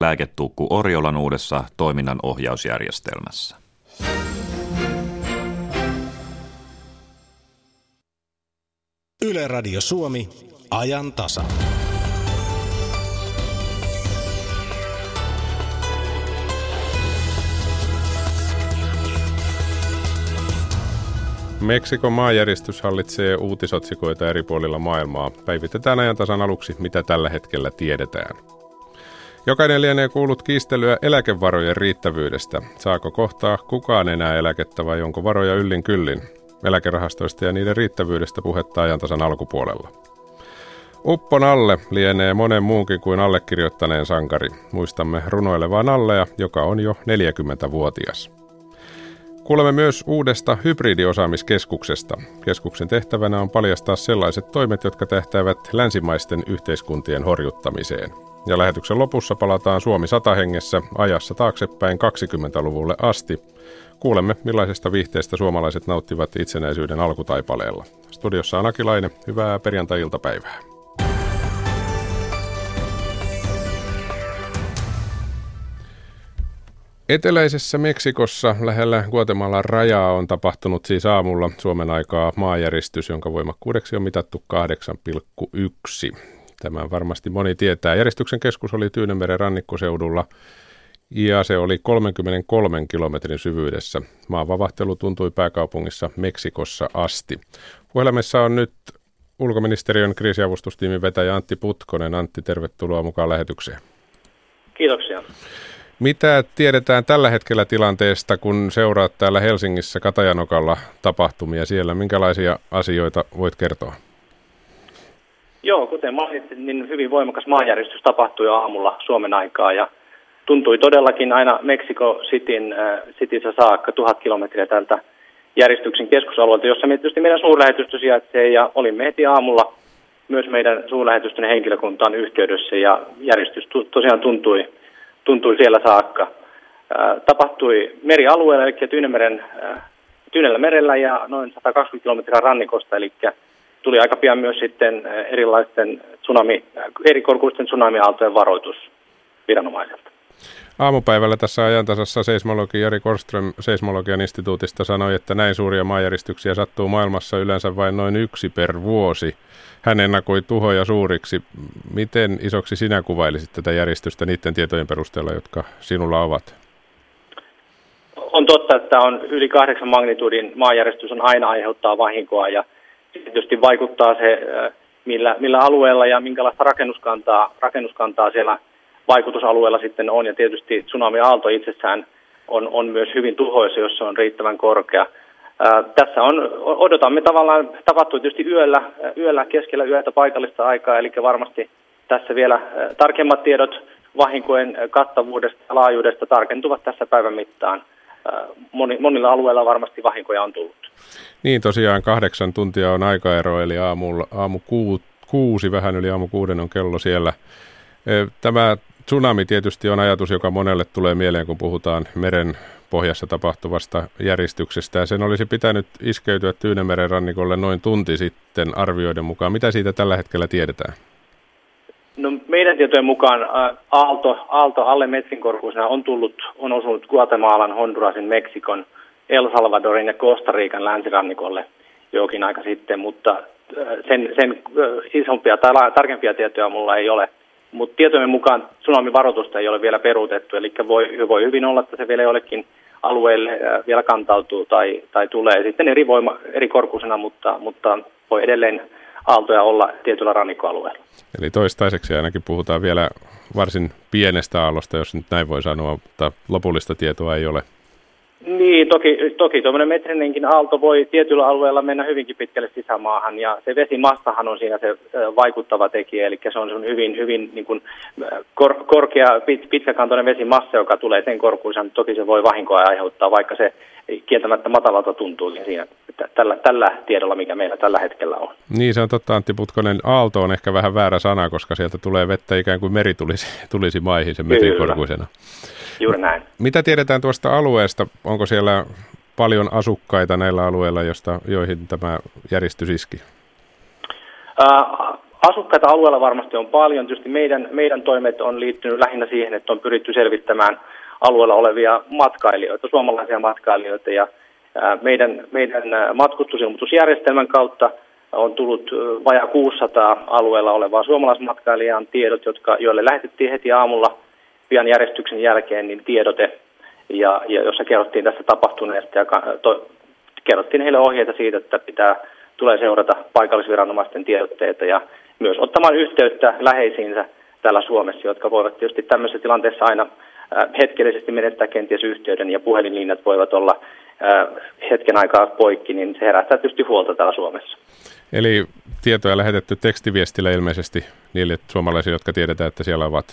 lääketukku Oriolan uudessa toiminnan ohjausjärjestelmässä. Yle Radio Suomi, ajan tasa. Meksikon maanjäristys hallitsee uutisotsikoita eri puolilla maailmaa. Päivitetään ajan tasan aluksi, mitä tällä hetkellä tiedetään. Jokainen lienee kuullut kiistelyä eläkevarojen riittävyydestä. Saako kohtaa kukaan enää eläkettä vai onko varoja yllin kyllin? Eläkerahastoista ja niiden riittävyydestä puhetta ajantasan alkupuolella. Uppon alle lienee monen muunkin kuin allekirjoittaneen sankari. Muistamme runoilevaa Nallea, joka on jo 40-vuotias. Kuulemme myös uudesta hybridiosaamiskeskuksesta. Keskuksen tehtävänä on paljastaa sellaiset toimet, jotka tähtäävät länsimaisten yhteiskuntien horjuttamiseen. Ja lähetyksen lopussa palataan Suomi sata hengessä ajassa taaksepäin 20-luvulle asti. Kuulemme, millaisesta viihteestä suomalaiset nauttivat itsenäisyyden alkutaipaleella. Studiossa on Akilainen. Hyvää perjantai-iltapäivää. Eteläisessä Meksikossa lähellä Guatemalan rajaa on tapahtunut siis aamulla Suomen aikaa maajäristys, jonka voimakkuudeksi on mitattu 8,1. Tämän varmasti moni tietää. Järjestyksen keskus oli Tyynemeren rannikkoseudulla ja se oli 33 kilometrin syvyydessä. Maavavahtelu tuntui pääkaupungissa Meksikossa asti. Puhelimessa on nyt ulkoministeriön kriisiavustustiimin vetäjä Antti Putkonen. Antti, tervetuloa mukaan lähetykseen. Kiitoksia. Mitä tiedetään tällä hetkellä tilanteesta, kun seuraat täällä Helsingissä Katajanokalla tapahtumia siellä? Minkälaisia asioita voit kertoa? Joo, kuten mainitsit, niin hyvin voimakas maanjäristys tapahtui aamulla Suomen aikaa ja tuntui todellakin aina Meksiko Cityn, äh, Cityssä saakka tuhat kilometriä tältä järjestyksen keskusalueelta, jossa tietysti meidän suurlähetystö sijaitsee ja olimme heti aamulla myös meidän suurlähetystön henkilökuntaan yhteydessä ja järjestys tosiaan tuntui tuntui siellä saakka. Tapahtui merialueella, eli Tyynemeren, Tyynellä merellä ja noin 120 kilometriä rannikosta, eli tuli aika pian myös sitten erilaisten tsunami, erikorkuisten tsunami-aaltojen varoitus viranomaiselta. Aamupäivällä tässä ajantasassa seismologi Jari Korström Seismologian instituutista sanoi, että näin suuria maanjäristyksiä sattuu maailmassa yleensä vain noin yksi per vuosi. Hän ennakoi tuhoja suuriksi. Miten isoksi sinä kuvailisit tätä järjestystä niiden tietojen perusteella, jotka sinulla ovat? On totta, että on yli kahdeksan magnitudin maanjärjestys on aina aiheuttaa vahinkoa ja tietysti vaikuttaa se, millä, millä alueella ja minkälaista rakennuskantaa, rakennuskantaa siellä vaikutusalueella sitten on. Ja tietysti tsunami-aalto itsessään on, on myös hyvin tuhoisa, jos se on riittävän korkea. Ää, tässä on, odotamme tavallaan, tapahtui tietysti yöllä, yöllä keskellä yötä paikallista aikaa, eli varmasti tässä vielä tarkemmat tiedot vahinkojen kattavuudesta ja laajuudesta tarkentuvat tässä päivän mittaan. Moni, monilla alueilla varmasti vahinkoja on tullut. Niin tosiaan kahdeksan tuntia on aikaero, eli aamulla, aamu kuu, kuusi, vähän yli aamu kuuden on kello siellä. Tämä tsunami tietysti on ajatus, joka monelle tulee mieleen, kun puhutaan meren pohjassa tapahtuvasta järjestyksestä. Ja sen olisi pitänyt iskeytyä Tyynemeren rannikolle noin tunti sitten arvioiden mukaan. Mitä siitä tällä hetkellä tiedetään? No, meidän tietojen mukaan aalto, aalto alle metsinkorkuisena on tullut, on osunut Guatemalan, Hondurasin, Meksikon, El Salvadorin ja Costa Rican länsirannikolle jokin aika sitten, mutta sen, sen isompia tai tarkempia tietoja mulla ei ole. Mutta tietojen mukaan tsunamivaroitusta ei ole vielä peruutettu, eli voi, voi hyvin olla, että se vielä jollekin alueelle vielä kantautuu tai, tai tulee sitten eri, voima, eri korkuisena, mutta, mutta voi edelleen aaltoja olla tietyllä rannikkoalueella. Eli toistaiseksi ainakin puhutaan vielä varsin pienestä aallosta, jos nyt näin voi sanoa, mutta lopullista tietoa ei ole. Niin, toki, toki tuommoinen metrinenkin aalto voi tietyllä alueella mennä hyvinkin pitkälle sisämaahan ja se vesimassahan on siinä se vaikuttava tekijä, eli se on hyvin, hyvin niin kuin kor, korkea, pit, pitkäkantoinen vesimassa, joka tulee sen korkuisen, toki se voi vahinkoa aiheuttaa, vaikka se kieltämättä matalalta tuntuu siinä tällä, tällä tiedolla, mikä meillä tällä hetkellä on. Niin, se on totta Antti Putkonen. Aalto on ehkä vähän väärä sana, koska sieltä tulee vettä ikään kuin meri tulisi, tulisi maihin sen metrin korkuisena. Juuri näin. Mitä tiedetään tuosta alueesta? Onko siellä paljon asukkaita näillä alueilla, josta, joihin tämä järjestys iski? Uh, asukkaita alueella varmasti on paljon. Tietysti meidän, meidän toimet on liittynyt lähinnä siihen, että on pyritty selvittämään alueella olevia matkailijoita, suomalaisia matkailijoita. Ja meidän, meidän matkustusilmoitusjärjestelmän kautta on tullut vajaa 600 alueella olevaa suomalaismatkailijan tiedot, jotka, joille lähetettiin heti aamulla pian järjestyksen jälkeen niin tiedote, ja, ja jossa kerrottiin tästä tapahtuneesta ja to, kerrottiin heille ohjeita siitä, että pitää tulee seurata paikallisviranomaisten tiedotteita ja myös ottamaan yhteyttä läheisiinsä täällä Suomessa, jotka voivat tietysti tämmöisessä tilanteessa aina hetkellisesti menettää kenties yhteyden ja puhelinlinjat voivat olla hetken aikaa poikki, niin se herättää tietysti huolta täällä Suomessa. Eli tietoja lähetetty tekstiviestillä ilmeisesti niille suomalaisille, jotka tiedetään, että siellä ovat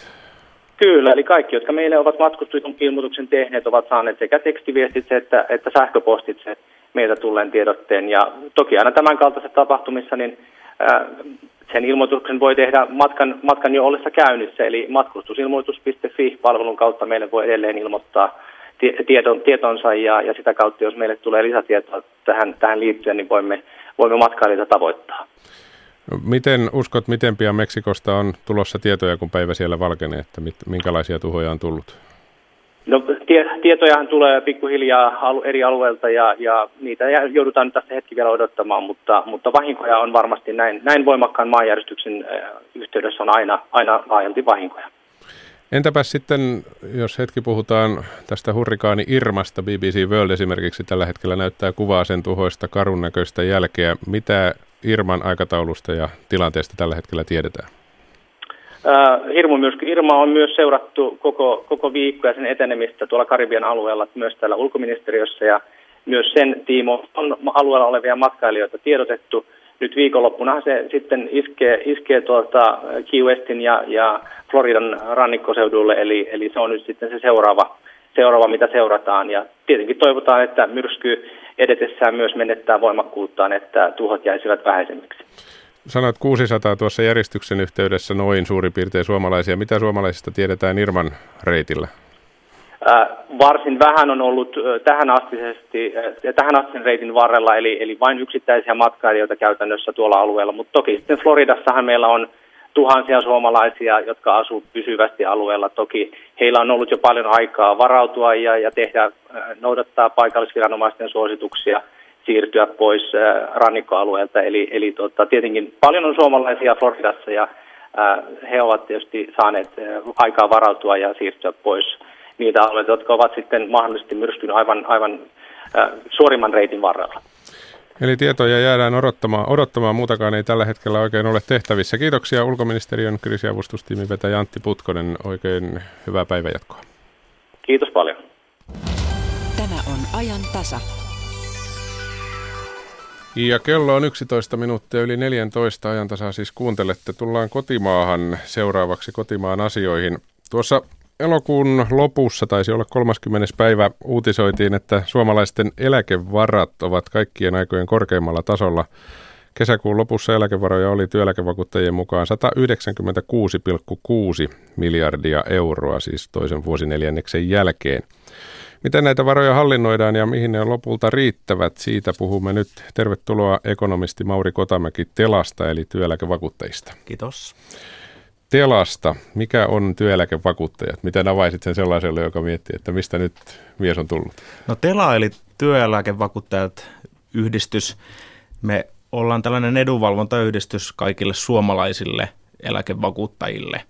Kyllä, eli kaikki, jotka meille ovat matkustusilmoituksen tehneet, ovat saaneet sekä tekstiviestitse että, että sähköpostitse meiltä tulleen tiedotteen. Ja toki aina tämän kaltaisessa tapahtumissa, niin ää, sen ilmoituksen voi tehdä matkan, matkan jo ollessa käynnissä, eli matkustusilmoitus.fi-palvelun kautta meille voi edelleen ilmoittaa tieton, tietonsa ja, ja sitä kautta, jos meille tulee lisätietoa tähän, tähän liittyen, niin voimme, voimme matkailijoita tavoittaa. Miten uskot, miten pian Meksikosta on tulossa tietoja, kun päivä siellä valkenee, että mit, minkälaisia tuhoja on tullut? No, tie, tietojahan tulee pikkuhiljaa eri alueilta ja, ja niitä joudutaan nyt tässä hetki vielä odottamaan, mutta, mutta vahinkoja on varmasti näin, näin voimakkaan maanjärjestyksen yhteydessä on aina, aina laajalti vahinkoja. Entäpä sitten, jos hetki puhutaan tästä hurrikaani Irmasta, BBC World esimerkiksi tällä hetkellä näyttää kuvaa sen tuhoista karun näköistä jälkeä. Mitä Irman aikataulusta ja tilanteesta tällä hetkellä tiedetään? Hirmu myrsky Irma on myös seurattu koko, koko viikko ja sen etenemistä tuolla Karibian alueella, myös täällä ulkoministeriössä ja myös sen tiimo on alueella olevia matkailijoita tiedotettu. Nyt viikonloppuna se sitten iskee, iskee tuolta Key Westin ja, ja Floridan rannikkoseudulle, eli, eli se on nyt sitten se seuraava, seuraava, mitä seurataan. Ja tietenkin toivotaan, että myrsky edetessään myös menettää voimakkuuttaan, että tuhot jäisivät vähäisemmiksi. Sanoit 600 tuossa järjestyksen yhteydessä noin suurin piirtein suomalaisia. Mitä suomalaisista tiedetään Irman reitillä? Äh, varsin vähän on ollut äh, tähän astisesti, äh, tähän astisen reitin varrella, eli, eli vain yksittäisiä matkailijoita käytännössä tuolla alueella, mutta toki sitten Floridassahan meillä on tuhansia suomalaisia, jotka asuu pysyvästi alueella. Toki heillä on ollut jo paljon aikaa varautua ja, ja tehdä, noudattaa paikallisviranomaisten suosituksia siirtyä pois rannikkoalueelta. Eli, eli tota, tietenkin paljon on suomalaisia Floridassa ja ää, he ovat tietysti saaneet aikaa varautua ja siirtyä pois niitä alueita, jotka ovat sitten mahdollisesti myrskyn aivan, aivan ää, suorimman reitin varrella. Eli tietoja jäädään odottamaan. Odottamaan muutakaan ei tällä hetkellä oikein ole tehtävissä. Kiitoksia ulkoministeriön kriisiavustustiimin vetäjä Antti Putkonen. Oikein hyvää päivänjatkoa. Kiitos paljon. Tämä on ajan tasa. Ja kello on 11 minuuttia yli 14 ajantasaa siis kuuntelette. Tullaan kotimaahan seuraavaksi kotimaan asioihin. Tuossa elokuun lopussa, taisi olla 30. päivä, uutisoitiin, että suomalaisten eläkevarat ovat kaikkien aikojen korkeimmalla tasolla. Kesäkuun lopussa eläkevaroja oli työeläkevakuuttajien mukaan 196,6 miljardia euroa, siis toisen vuosineljänneksen jälkeen. Miten näitä varoja hallinnoidaan ja mihin ne lopulta riittävät, siitä puhumme nyt. Tervetuloa ekonomisti Mauri Kotamäki Telasta eli työeläkevakuuttajista. Kiitos. Telasta, mikä on työeläkevakuuttajat? Miten avaisit sen sellaiselle, joka miettii, että mistä nyt mies on tullut? No Tela eli työeläkevakuuttajat yhdistys. Me ollaan tällainen edunvalvontayhdistys kaikille suomalaisille eläkevakuuttajille.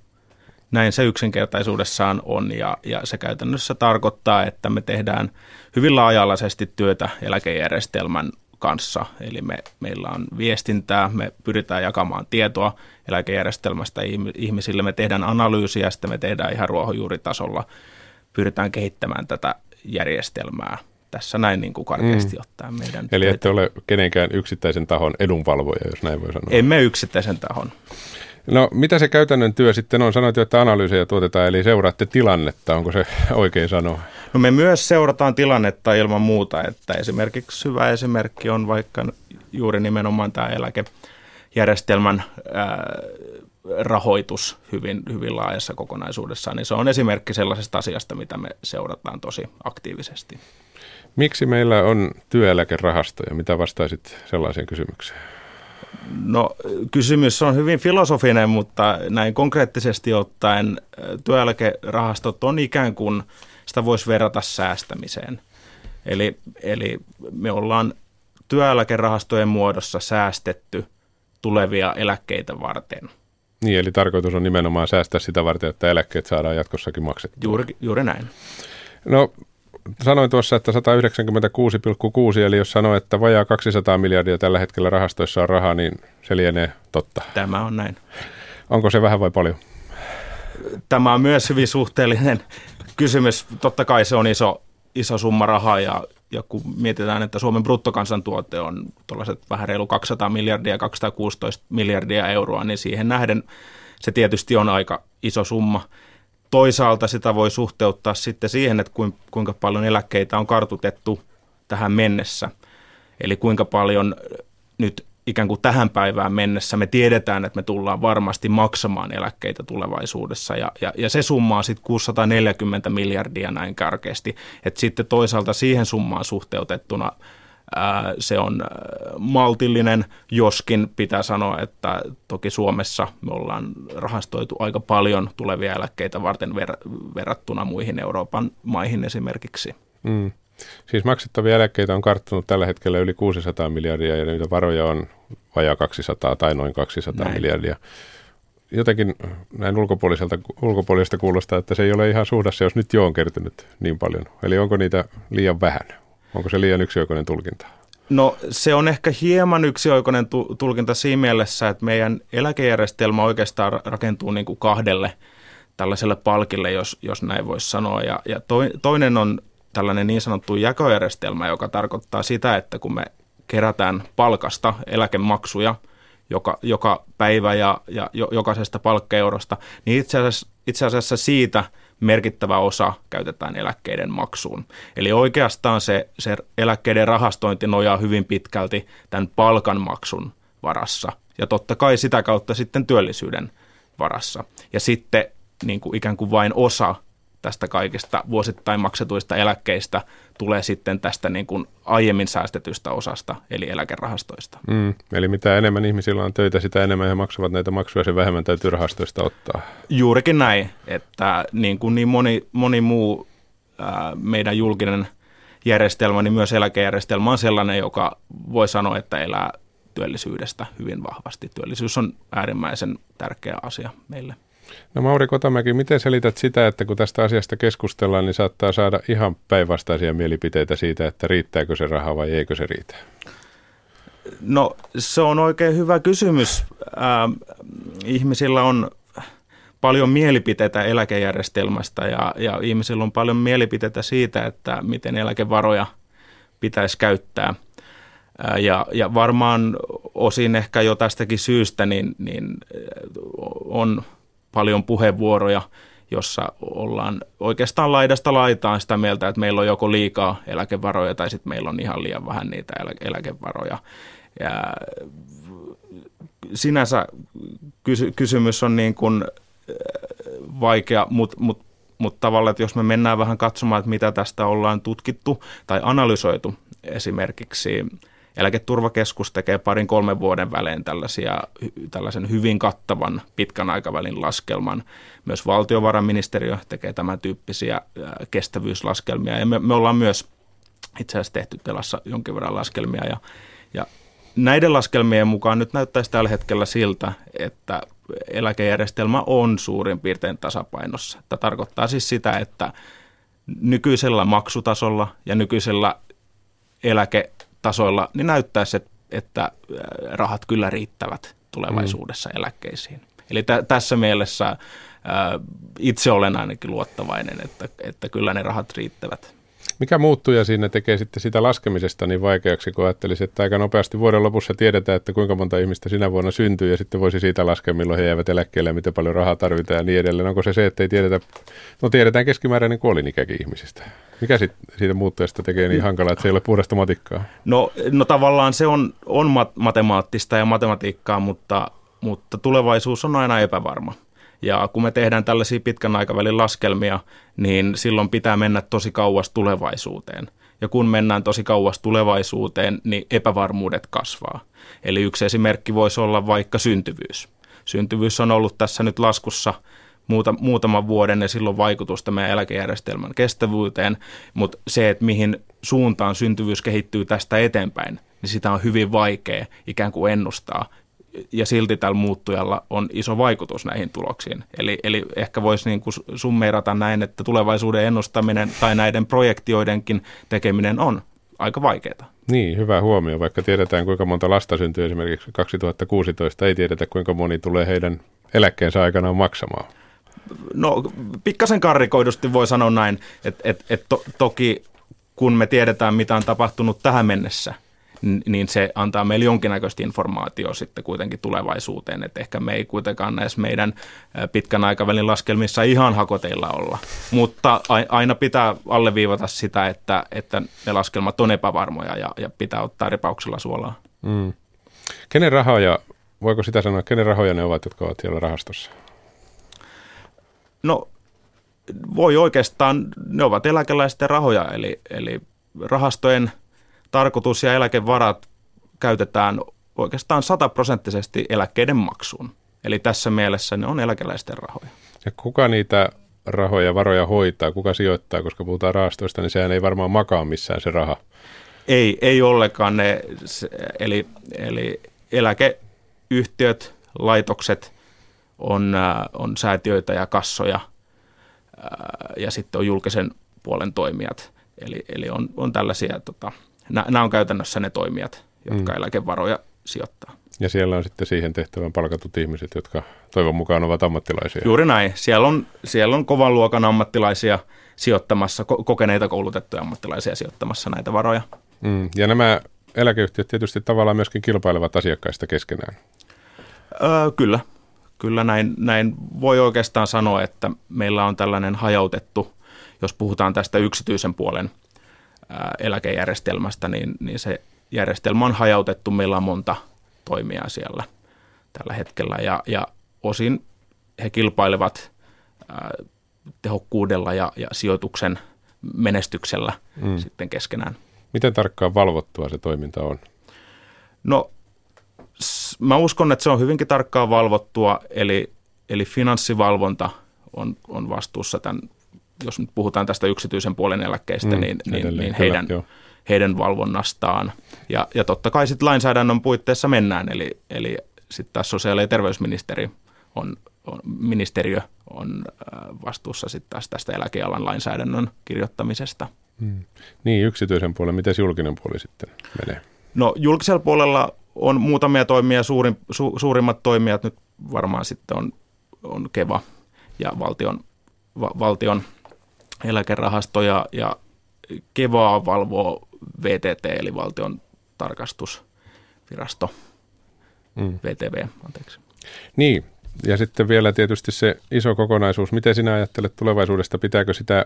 Näin se yksinkertaisuudessaan on ja, ja se käytännössä tarkoittaa, että me tehdään hyvin laaja-alaisesti työtä eläkejärjestelmän kanssa. Eli me, meillä on viestintää, me pyritään jakamaan tietoa eläkejärjestelmästä ihmisille, me tehdään analyysiä, sitten me tehdään ihan ruohonjuuritasolla, pyritään kehittämään tätä järjestelmää tässä näin niin kuin karkeasti mm. ottaen meidän Eli ette ole kenenkään yksittäisen tahon edunvalvoja, jos näin voi sanoa. Emme yksittäisen tahon. No mitä se käytännön työ sitten on? Sanoit jo, että analyysejä tuotetaan, eli seuraatte tilannetta, onko se oikein sanoa? No me myös seurataan tilannetta ilman muuta, että esimerkiksi hyvä esimerkki on vaikka juuri nimenomaan tämä eläkejärjestelmän ää, rahoitus hyvin, hyvin laajassa kokonaisuudessaan, niin se on esimerkki sellaisesta asiasta, mitä me seurataan tosi aktiivisesti. Miksi meillä on työeläkerahastoja? Mitä vastaisit sellaiseen kysymykseen? No kysymys on hyvin filosofinen, mutta näin konkreettisesti ottaen työeläkerahastot on ikään kuin, sitä voisi verrata säästämiseen. Eli, eli me ollaan työeläkerahastojen muodossa säästetty tulevia eläkkeitä varten. Niin, eli tarkoitus on nimenomaan säästää sitä varten, että eläkkeet saadaan jatkossakin maksettua. Juuri, juuri näin. No, sanoin tuossa, että 196,6, eli jos sanoo, että vajaa 200 miljardia tällä hetkellä rahastoissa on rahaa, niin se lienee totta. Tämä on näin. Onko se vähän vai paljon? Tämä on myös hyvin suhteellinen kysymys. Totta kai se on iso, iso summa rahaa ja, ja kun mietitään, että Suomen bruttokansantuote on tuollaiset vähän reilu 200 miljardia, 216 miljardia euroa, niin siihen nähden se tietysti on aika iso summa. Toisaalta sitä voi suhteuttaa sitten siihen, että kuinka paljon eläkkeitä on kartutettu tähän mennessä. Eli kuinka paljon nyt ikään kuin tähän päivään mennessä me tiedetään, että me tullaan varmasti maksamaan eläkkeitä tulevaisuudessa ja, ja, ja se summa on sitten 640 miljardia näin karkeasti. Että sitten toisaalta siihen summaan suhteutettuna se on maltillinen, joskin pitää sanoa, että toki Suomessa me ollaan rahastoitu aika paljon tulevia eläkkeitä varten ver- verrattuna muihin Euroopan maihin esimerkiksi. Mm. Siis maksettavia eläkkeitä on karttunut tällä hetkellä yli 600 miljardia ja niitä varoja on vajaa 200 tai noin 200 näin. miljardia. Jotenkin näin ulkopuoliselta, ulkopuolisesta kuulostaa, että se ei ole ihan suhdassa, jos nyt jo on kertynyt niin paljon. Eli onko niitä liian vähän? Onko se liian yksioikoinen tulkinta? No se on ehkä hieman yksioikoinen tulkinta siinä mielessä, että meidän eläkejärjestelmä oikeastaan rakentuu niin kuin kahdelle tällaiselle palkille, jos, jos näin voisi sanoa. Ja, ja toinen on tällainen niin sanottu jakojärjestelmä, joka tarkoittaa sitä, että kun me kerätään palkasta eläkemaksuja joka, joka päivä ja, ja jokaisesta palkkaeurosta, niin itse asiassa, itse asiassa siitä merkittävä osa käytetään eläkkeiden maksuun. Eli oikeastaan se, se eläkkeiden rahastointi nojaa hyvin pitkälti tämän palkanmaksun varassa ja totta kai sitä kautta sitten työllisyyden varassa. Ja sitten niin kuin ikään kuin vain osa tästä kaikista vuosittain maksetuista eläkkeistä tulee sitten tästä niin kuin aiemmin säästetystä osasta, eli eläkerahastoista. Mm, eli mitä enemmän ihmisillä on töitä, sitä enemmän he maksavat näitä maksuja, sen vähemmän täytyy rahastoista ottaa. Juurikin näin, että niin kuin niin moni, moni muu ää, meidän julkinen järjestelmä, niin myös eläkejärjestelmä on sellainen, joka voi sanoa, että elää työllisyydestä hyvin vahvasti. Työllisyys on äärimmäisen tärkeä asia meille. No Mauri Kotamäki, miten selität sitä, että kun tästä asiasta keskustellaan, niin saattaa saada ihan päinvastaisia mielipiteitä siitä, että riittääkö se raha vai eikö se riitä? No se on oikein hyvä kysymys. Ähm, ihmisillä on paljon mielipiteitä eläkejärjestelmästä ja, ja ihmisillä on paljon mielipiteitä siitä, että miten eläkevaroja pitäisi käyttää. Äh, ja, ja varmaan osin ehkä jo tästäkin syystä niin, niin äh, on – paljon puheenvuoroja, jossa ollaan oikeastaan laidasta laitaan sitä mieltä, että meillä on joko liikaa eläkevaroja tai sitten meillä on ihan liian vähän niitä eläkevaroja. Ja sinänsä kysy- kysymys on niin kuin äh, vaikea, mutta mut, mut tavallaan, että jos me mennään vähän katsomaan, että mitä tästä ollaan tutkittu tai analysoitu esimerkiksi Eläketurvakeskus tekee parin kolmen vuoden välein tällaisia, tällaisen hyvin kattavan pitkän aikavälin laskelman. Myös valtiovarainministeriö tekee tämän tyyppisiä kestävyyslaskelmia ja me, me ollaan myös itse asiassa tehty telassa jonkin verran laskelmia ja, ja näiden laskelmien mukaan nyt näyttäisi tällä hetkellä siltä, että eläkejärjestelmä on suurin piirtein tasapainossa. Tämä tarkoittaa siis sitä, että nykyisellä maksutasolla ja nykyisellä eläke tasoilla, niin näyttäisi, että rahat kyllä riittävät tulevaisuudessa mm. eläkkeisiin. Eli t- tässä mielessä ää, itse olen ainakin luottavainen, että, että kyllä ne rahat riittävät. Mikä muuttuja siinä tekee sitten sitä laskemisesta niin vaikeaksi, kun ajattelisi, että aika nopeasti vuoden lopussa tiedetään, että kuinka monta ihmistä sinä vuonna syntyy ja sitten voisi siitä laskea, milloin he jäävät eläkkeelle ja miten paljon rahaa tarvitaan ja niin edelleen. Onko se se, että ei tiedetä, no tiedetään keskimääräinen kuolinikäkin ihmisistä. Mikä sit, siitä muuttujasta tekee niin hankalaa, että se ei ole puhdasta matikkaa? No, no tavallaan se on, on matemaattista ja matematiikkaa, mutta, mutta tulevaisuus on aina epävarma. Ja kun me tehdään tällaisia pitkän aikavälin laskelmia, niin silloin pitää mennä tosi kauas tulevaisuuteen. ja kun mennään tosi kauas tulevaisuuteen, niin epävarmuudet kasvaa. Eli yksi esimerkki voisi olla vaikka syntyvyys. Syntyvyys on ollut tässä nyt laskussa muuta, muutaman vuoden ja silloin vaikutusta meidän eläkejärjestelmän kestävyyteen, mutta se, että mihin suuntaan syntyvyys kehittyy tästä eteenpäin, niin sitä on hyvin vaikea ikään kuin ennustaa ja silti tällä muuttujalla on iso vaikutus näihin tuloksiin. Eli, eli ehkä voisi niin kuin summeerata näin, että tulevaisuuden ennustaminen tai näiden projektioidenkin tekeminen on aika vaikeaa. Niin, hyvä huomio. Vaikka tiedetään kuinka monta lasta syntyy esimerkiksi 2016, ei tiedetä kuinka moni tulee heidän eläkkeensä aikanaan maksamaan. No, pikkasen karrikoidusti voi sanoa näin, että, että, että to, toki kun me tiedetään, mitä on tapahtunut tähän mennessä – niin se antaa meille jonkinnäköistä informaatiota sitten kuitenkin tulevaisuuteen, että ehkä me ei kuitenkaan näissä meidän pitkän aikavälin laskelmissa ihan hakoteilla olla, mutta aina pitää alleviivata sitä, että, että ne laskelmat on epävarmoja ja, ja pitää ottaa ripauksella suolaa. Mm. Kenen rahoja, voiko sitä sanoa, kenen rahoja ne ovat, jotka ovat siellä rahastossa? No voi oikeastaan, ne ovat eläkeläisten rahoja, eli, eli rahastojen – tarkoitus ja eläkevarat käytetään oikeastaan sataprosenttisesti eläkkeiden maksuun. Eli tässä mielessä ne on eläkeläisten rahoja. Ja kuka niitä rahoja, varoja hoitaa, kuka sijoittaa, koska puhutaan rahastoista, niin sehän ei varmaan makaa missään se raha. Ei, ei ollenkaan ne, eli, eli eläkeyhtiöt, laitokset on, äh, on säätiöitä ja kassoja äh, ja sitten on julkisen puolen toimijat. Eli, eli on, on tällaisia tota, nämä on käytännössä ne toimijat, jotka mm. eläkevaroja sijoittaa. Ja siellä on sitten siihen tehtävän palkatut ihmiset, jotka toivon mukaan ovat ammattilaisia. Juuri näin. Siellä on, siellä on kovan luokan ammattilaisia sijoittamassa, kokeneita koulutettuja ammattilaisia sijoittamassa näitä varoja. Mm. Ja nämä eläkeyhtiöt tietysti tavallaan myöskin kilpailevat asiakkaista keskenään. Öö, kyllä. Kyllä näin, näin voi oikeastaan sanoa, että meillä on tällainen hajautettu, jos puhutaan tästä yksityisen puolen – eläkejärjestelmästä, niin, niin se järjestelmä on hajautettu. Meillä on monta toimijaa siellä tällä hetkellä ja, ja osin he kilpailevat ää, tehokkuudella ja, ja sijoituksen menestyksellä mm. sitten keskenään. Miten tarkkaan valvottua se toiminta on? No mä uskon, että se on hyvinkin tarkkaan valvottua, eli, eli finanssivalvonta on, on vastuussa tämän jos nyt puhutaan tästä yksityisen puolen eläkkeistä, mm, niin, niin, niin heidän, kyllä, heidän valvonnastaan. Ja, ja totta kai sitten lainsäädännön puitteissa mennään, eli, eli sitten taas sosiaali- ja terveysministeri on, on, ministeriö on äh, vastuussa sitten taas tästä eläkealan lainsäädännön kirjoittamisesta. Mm. Niin, yksityisen puolen, miten julkinen puoli sitten menee? No julkisella puolella on muutamia toimia, suurin, su, suurimmat toimijat nyt varmaan sitten on, on Keva ja valtion, va, valtion – eläkerahasto ja, ja Kevaa valvoo VTT eli valtion tarkastusvirasto, mm. VTV, anteeksi. Niin, ja sitten vielä tietysti se iso kokonaisuus. Miten sinä ajattelet tulevaisuudesta? Pitääkö sitä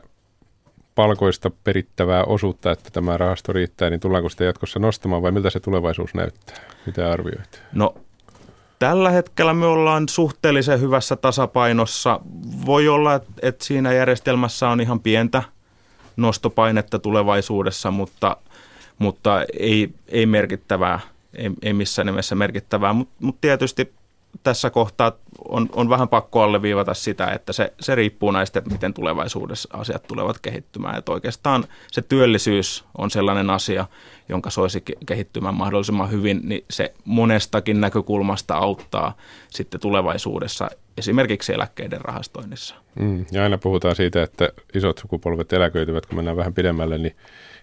palkoista perittävää osuutta, että tämä rahasto riittää, niin tullaanko sitä jatkossa nostamaan vai miltä se tulevaisuus näyttää? Mitä arvioit? No Tällä hetkellä me ollaan suhteellisen hyvässä tasapainossa. Voi olla, että siinä järjestelmässä on ihan pientä nostopainetta tulevaisuudessa, mutta, mutta ei, ei merkittävää, ei, ei missään nimessä merkittävää. Mutta mut tietysti tässä kohtaa on, on vähän pakko alleviivata sitä, että se, se riippuu näistä, että miten tulevaisuudessa asiat tulevat kehittymään. Että oikeastaan se työllisyys on sellainen asia, jonka soisi kehittymään mahdollisimman hyvin, niin se monestakin näkökulmasta auttaa sitten tulevaisuudessa esimerkiksi eläkkeiden rahastoinnissa. Mm, ja aina puhutaan siitä, että isot sukupolvet eläköityvät, kun mennään vähän pidemmälle, niin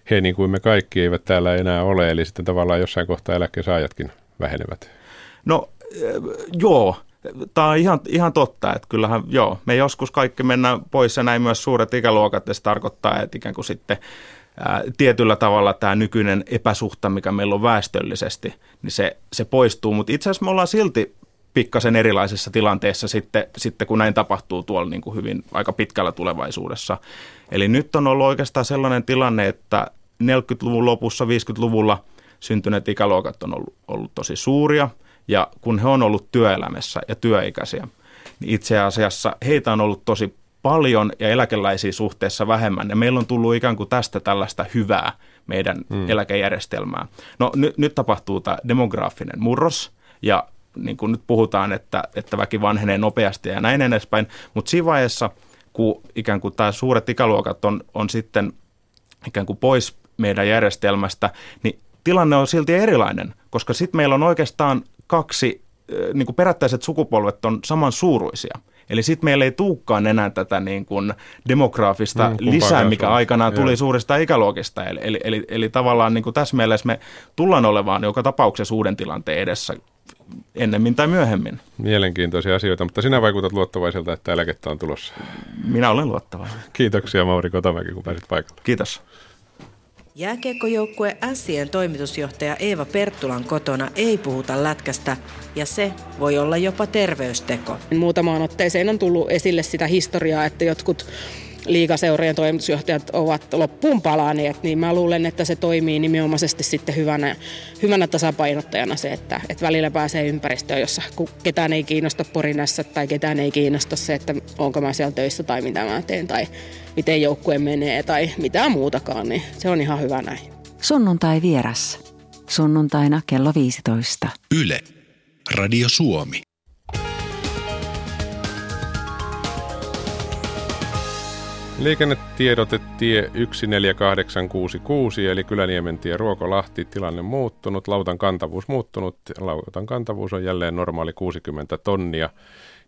he niin kuin me kaikki eivät täällä enää ole, eli sitten tavallaan jossain kohtaa eläkkeen saajatkin vähenevät. No joo, Tämä on ihan, ihan totta, että kyllähän joo, me joskus kaikki mennään pois ja näin myös suuret ikäluokat, ja se tarkoittaa, että ikään kuin sitten ää, tietyllä tavalla tämä nykyinen epäsuhta, mikä meillä on väestöllisesti, niin se, se poistuu, mutta itse asiassa me ollaan silti pikkasen erilaisessa tilanteessa sitten, sitten kun näin tapahtuu tuolla niin kuin hyvin aika pitkällä tulevaisuudessa. Eli nyt on ollut oikeastaan sellainen tilanne, että 40-luvun lopussa, 50-luvulla syntyneet ikäluokat on ollut, ollut tosi suuria – ja kun he on ollut työelämässä ja työikäisiä, niin itse asiassa heitä on ollut tosi paljon ja eläkeläisiä suhteessa vähemmän. Ja meillä on tullut ikään kuin tästä tällaista hyvää meidän hmm. eläkejärjestelmään. No nyt, nyt tapahtuu tämä demograafinen murros ja niin kuin nyt puhutaan, että, että väki vanhenee nopeasti ja näin edespäin, mutta siinä vaiheessa, kun ikään kuin tämä suuret ikäluokat on, on sitten ikään kuin pois meidän järjestelmästä, niin tilanne on silti erilainen, koska sitten meillä on oikeastaan kaksi, niin kuin perättäiset sukupolvet on saman suuruisia. Eli sitten meillä ei tuukkaan enää tätä niin kuin demograafista mm, lisää, mikä aikanaan tuli Joo. suurista ikäluokista. Eli, eli, eli, eli tavallaan niin kuin tässä mielessä me tullaan olevaan joka tapauksessa uuden tilanteen edessä ennemmin tai myöhemmin. Mielenkiintoisia asioita, mutta sinä vaikutat luottavaiselta, että eläkettä on tulossa. Minä olen luottavainen. Kiitoksia Mauri Kotamäki, kun pääsit paikalle. Kiitos. Jääkiekkojoukkue Sien toimitusjohtaja Eeva Perttulan kotona ei puhuta lätkästä ja se voi olla jopa terveysteko. Muutamaan otteeseen on tullut esille sitä historiaa, että jotkut liikaseurojen toimitusjohtajat ovat loppuun palaneet, niin mä luulen, että se toimii nimenomaisesti sitten hyvänä, hyvänä tasapainottajana se, että, että välillä pääsee ympäristöön, jossa ketään ei kiinnosta porinassa tai ketään ei kiinnosta se, että onko mä siellä töissä tai mitä mä teen tai miten joukkue menee tai mitään muutakaan, niin se on ihan hyvä näin. Sunnuntai vieras. Sunnuntaina kello 15. Yle. Radio Suomi. Liikennetiedote tie 14866 eli Kyläniemen tie Ruokolahti. Tilanne muuttunut, lautan kantavuus muuttunut. Lautan kantavuus on jälleen normaali 60 tonnia.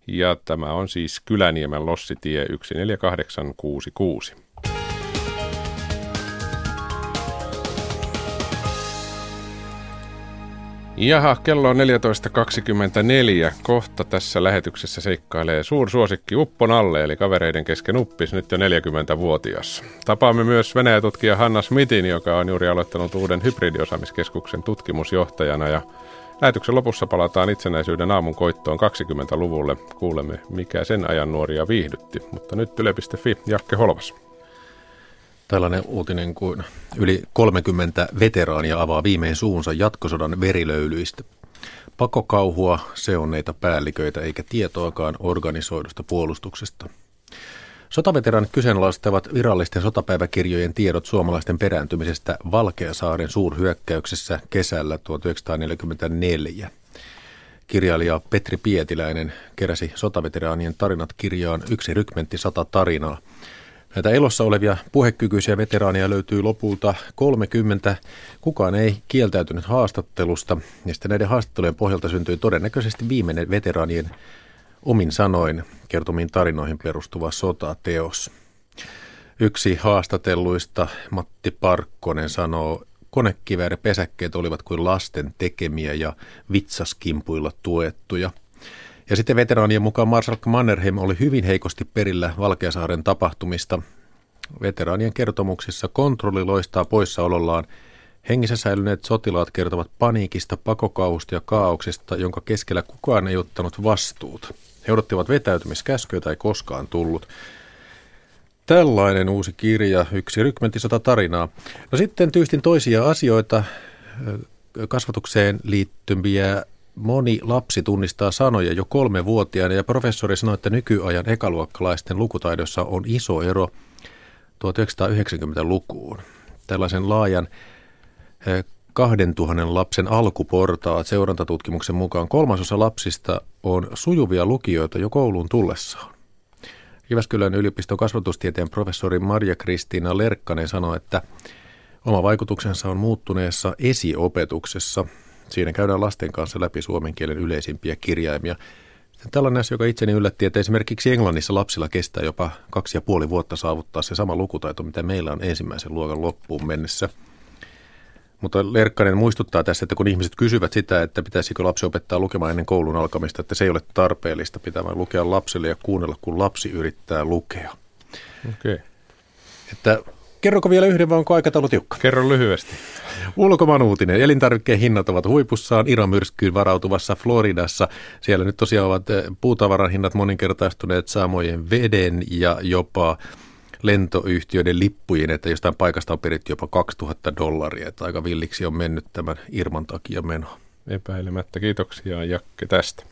Ja tämä on siis Kyläniemen Lossitie 14866. Jaha, kello on 14.24. Kohta tässä lähetyksessä seikkailee suursuosikki Uppon alle, eli kavereiden kesken uppis, nyt jo 40-vuotias. Tapaamme myös Venäjä-tutkija Hanna Smithin, joka on juuri aloittanut uuden hybridiosaamiskeskuksen tutkimusjohtajana. Ja lähetyksen lopussa palataan itsenäisyyden aamun koittoon 20-luvulle. Kuulemme, mikä sen ajan nuoria viihdytti. Mutta nyt yle.fi, Jakke Holvas. Tällainen uutinen kuin yli 30 veteraania avaa viimein suunsa jatkosodan verilöylyistä. Pakokauhua, seonneita päälliköitä eikä tietoakaan organisoidusta puolustuksesta. Sotaveteraanit kyseenalaistavat virallisten sotapäiväkirjojen tiedot suomalaisten perääntymisestä Valkeasaaren suurhyökkäyksessä kesällä 1944. Kirjailija Petri Pietiläinen keräsi sotaveteraanien tarinat kirjaan Yksi rykmentti sata tarinaa – Näitä elossa olevia puhekykyisiä veteraaneja löytyy lopulta 30. Kukaan ei kieltäytynyt haastattelusta, ja sitten näiden haastattelujen pohjalta syntyi todennäköisesti viimeinen veteraanien omin sanoin kertomiin tarinoihin perustuva sotateos. Yksi haastatelluista, Matti Parkkonen, sanoo, pesäkkeet olivat kuin lasten tekemiä ja vitsaskimpuilla tuettuja – ja sitten veteraanien mukaan Marsalkka Mannerheim oli hyvin heikosti perillä Valkeasaaren tapahtumista. Veteraanien kertomuksissa kontrolli loistaa poissaolollaan. Hengissä säilyneet sotilaat kertovat paniikista, pakokausta ja kaauksesta, jonka keskellä kukaan ei ottanut vastuuta. He odottivat vetäytymiskäskyä tai koskaan tullut. Tällainen uusi kirja, yksi rykmentisota tarinaa. No sitten tyystin toisia asioita, kasvatukseen liittyviä Moni lapsi tunnistaa sanoja jo kolme vuotiaana ja professori sanoi, että nykyajan ekaluokkalaisten lukutaidossa on iso ero 1990-lukuun. Tällaisen laajan 2000 eh, lapsen alkuportaat seurantatutkimuksen mukaan kolmasosa lapsista on sujuvia lukijoita jo kouluun tullessaan. Jyväskylän yliopiston kasvatustieteen professori Marja Kristiina Lerkkanen sanoi, että oma vaikutuksensa on muuttuneessa esiopetuksessa – Siinä käydään lasten kanssa läpi suomen kielen yleisimpiä kirjaimia. Tällainen asia, joka itseni yllätti, että esimerkiksi Englannissa lapsilla kestää jopa kaksi ja puoli vuotta saavuttaa se sama lukutaito, mitä meillä on ensimmäisen luokan loppuun mennessä. Mutta Lerkkanen muistuttaa tässä, että kun ihmiset kysyvät sitä, että pitäisikö lapsi opettaa lukemaan ennen koulun alkamista, että se ei ole tarpeellista, pitää vain lukea lapselle ja kuunnella, kun lapsi yrittää lukea. Okei. Okay. Että Kerronko vielä yhden vai onko aikataulu tiukka? Kerro lyhyesti. Ulkomaan uutinen. Elintarvikkeen hinnat ovat huipussaan Iran-myrskyyn varautuvassa Floridassa. Siellä nyt tosiaan ovat eh, puutavaran hinnat moninkertaistuneet samojen veden ja jopa lentoyhtiöiden lippujen, että jostain paikasta on peritty jopa 2000 dollaria. Että aika villiksi on mennyt tämän Irman takia meno. Epäilemättä. Kiitoksia Jakke tästä.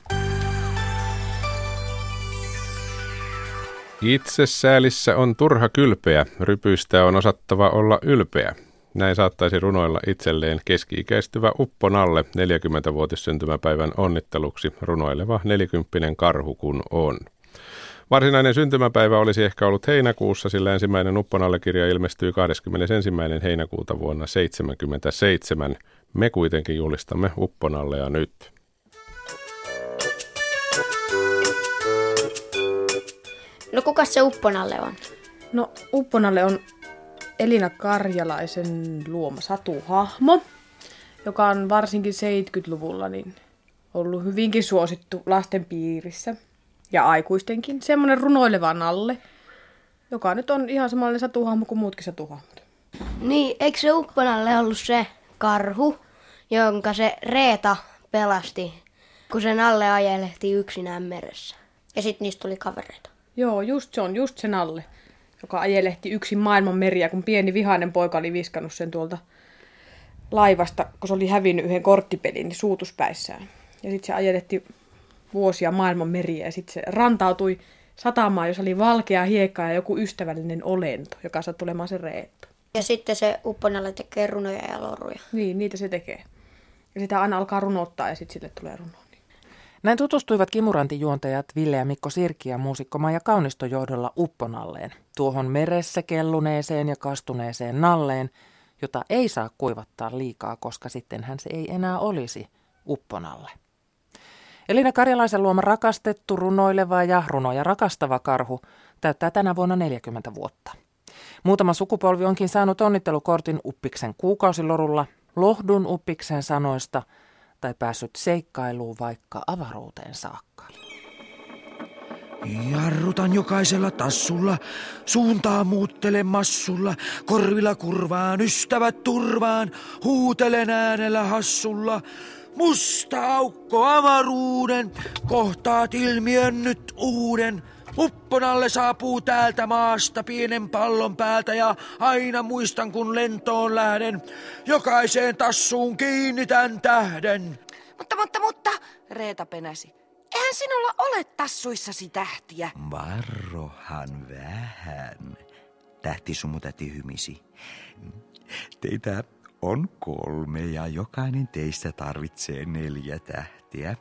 Itsesäälissä on turha kylpeä, rypyistä on osattava olla ylpeä. Näin saattaisi runoilla itselleen keski-ikäistyvä Upponalle 40-vuotissyntymäpäivän onnitteluksi runoileva nelikymppinen karhu kun on. Varsinainen syntymäpäivä olisi ehkä ollut heinäkuussa, sillä ensimmäinen Upponalle-kirja ilmestyy 21. heinäkuuta vuonna 1977. Me kuitenkin julistamme Upponallea nyt. No kuka se Upponalle on? No Upponalle on Elina Karjalaisen luoma satuhahmo, joka on varsinkin 70-luvulla niin ollut hyvinkin suosittu lasten piirissä ja aikuistenkin. Semmoinen runoileva nalle, joka nyt on ihan samanlainen satuhahmo kuin muutkin satuhahmot. Niin, eikö se Upponalle ollut se karhu, jonka se Reeta pelasti, kun sen alle ajelehti yksinään meressä? Ja sitten niistä tuli kavereita. Joo, just se on, just se nalle joka ajelehti yksin maailman meriä, kun pieni vihainen poika oli viskannut sen tuolta laivasta, kun se oli hävinnyt yhden korttipelin niin suutuspäissään. Ja sitten se ajelehti vuosia maailman meriä ja sitten se rantautui satamaan, jos oli valkea hiekka ja joku ystävällinen olento, joka saa tulemaan se reetto. Ja sitten se upponalle tekee runoja ja loruja. Niin, niitä se tekee. Ja sitä aina alkaa runottaa ja sitten sille tulee runo. Näin tutustuivat kimurantijuontajat Ville ja Mikko Sirki ja muusikko Maija Kaunisto johdolla Upponalleen, tuohon meressä kelluneeseen ja kastuneeseen nalleen, jota ei saa kuivattaa liikaa, koska sittenhän se ei enää olisi Upponalle. Elina Karjalaisen luoma rakastettu, runoileva ja runoja rakastava karhu täyttää tänä vuonna 40 vuotta. Muutama sukupolvi onkin saanut onnittelukortin Uppiksen kuukausilorulla, lohdun Uppiksen sanoista – tai päässyt seikkailuun vaikka avaruuteen saakka. Jarrutan jokaisella tassulla, suuntaa muuttele massulla, korvilla kurvaan, ystävät turvaan, huutelen äänellä hassulla. Musta aukko avaruuden, kohtaat ilmiön nyt uuden, Upponalle saapuu täältä maasta pienen pallon päältä ja aina muistan kun lentoon lähden. Jokaiseen tassuun kiinnitän tähden. Mutta, mutta, mutta, Reeta penäsi. Eihän sinulla ole tassuissasi tähtiä. Varrohan vähän. Tähti sumutäti hymisi. Teitä on kolme ja jokainen teistä tarvitsee neljä tähtiä.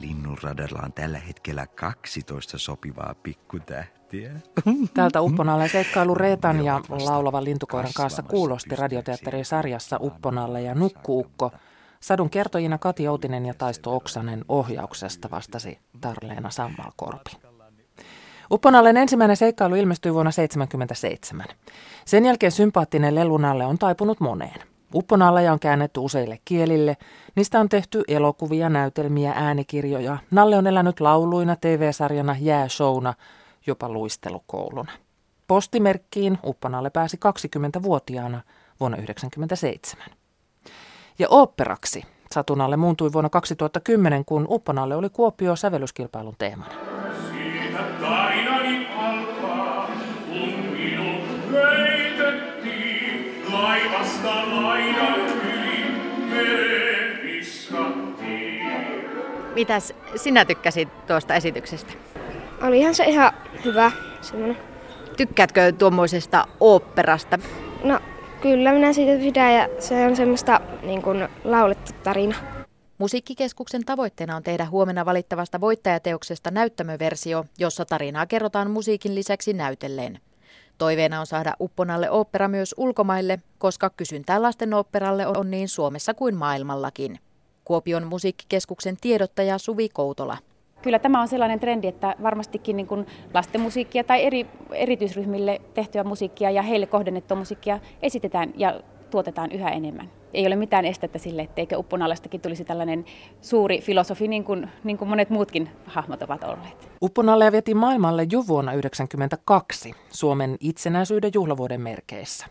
Linnunradalla on tällä hetkellä 12 sopivaa pikkutähtiä. Tältä Upponalle seikkailu Reetan ja laulavan lintukoiran kanssa kuulosti radioteatterisarjassa Upponalle ja Nukkuukko. Sadun kertojina Kati Outinen ja Taisto Oksanen ohjauksesta vastasi Tarleena Sammalkorpi. Upponallen ensimmäinen seikkailu ilmestyi vuonna 1977. Sen jälkeen sympaattinen lelunalle on taipunut moneen. Upponalleja on käännetty useille kielille, niistä on tehty elokuvia, näytelmiä, äänikirjoja. Nalle on elänyt lauluina, TV-sarjana, jääshowna, jopa luistelukouluna. Postimerkkiin Upponalle pääsi 20-vuotiaana vuonna 1997. Ja oopperaksi Satunalle muuntui vuonna 2010, kun Upponalle oli Kuopio sävellyskilpailun teemana. Mitäs sinä tykkäsit tuosta esityksestä? Olihan se ihan hyvä semmoinen. Tykkäätkö tuommoisesta oopperasta? No kyllä minä siitä pidän ja se on semmoista niin kuin laulettu tarina. Musiikkikeskuksen tavoitteena on tehdä huomenna valittavasta voittajateoksesta näyttämöversio, jossa tarinaa kerrotaan musiikin lisäksi näytelleen. Toiveena on saada Upponalle opera myös ulkomaille, koska kysyntää lasten operalle on niin Suomessa kuin maailmallakin. Kuopion musiikkikeskuksen tiedottaja Suvi Koutola. Kyllä tämä on sellainen trendi, että varmastikin niin kuin lastenmusiikkia tai eri, erityisryhmille tehtyä musiikkia ja heille kohdennettua musiikkia esitetään ja tuotetaan yhä enemmän. Ei ole mitään estettä sille, etteikö Upponallestakin tulisi tällainen suuri filosofi, niin kuin, niin kuin monet muutkin hahmot ovat olleet. Upponalleja vietiin maailmalle jo vuonna 1992 Suomen itsenäisyyden juhlavuoden merkeissä.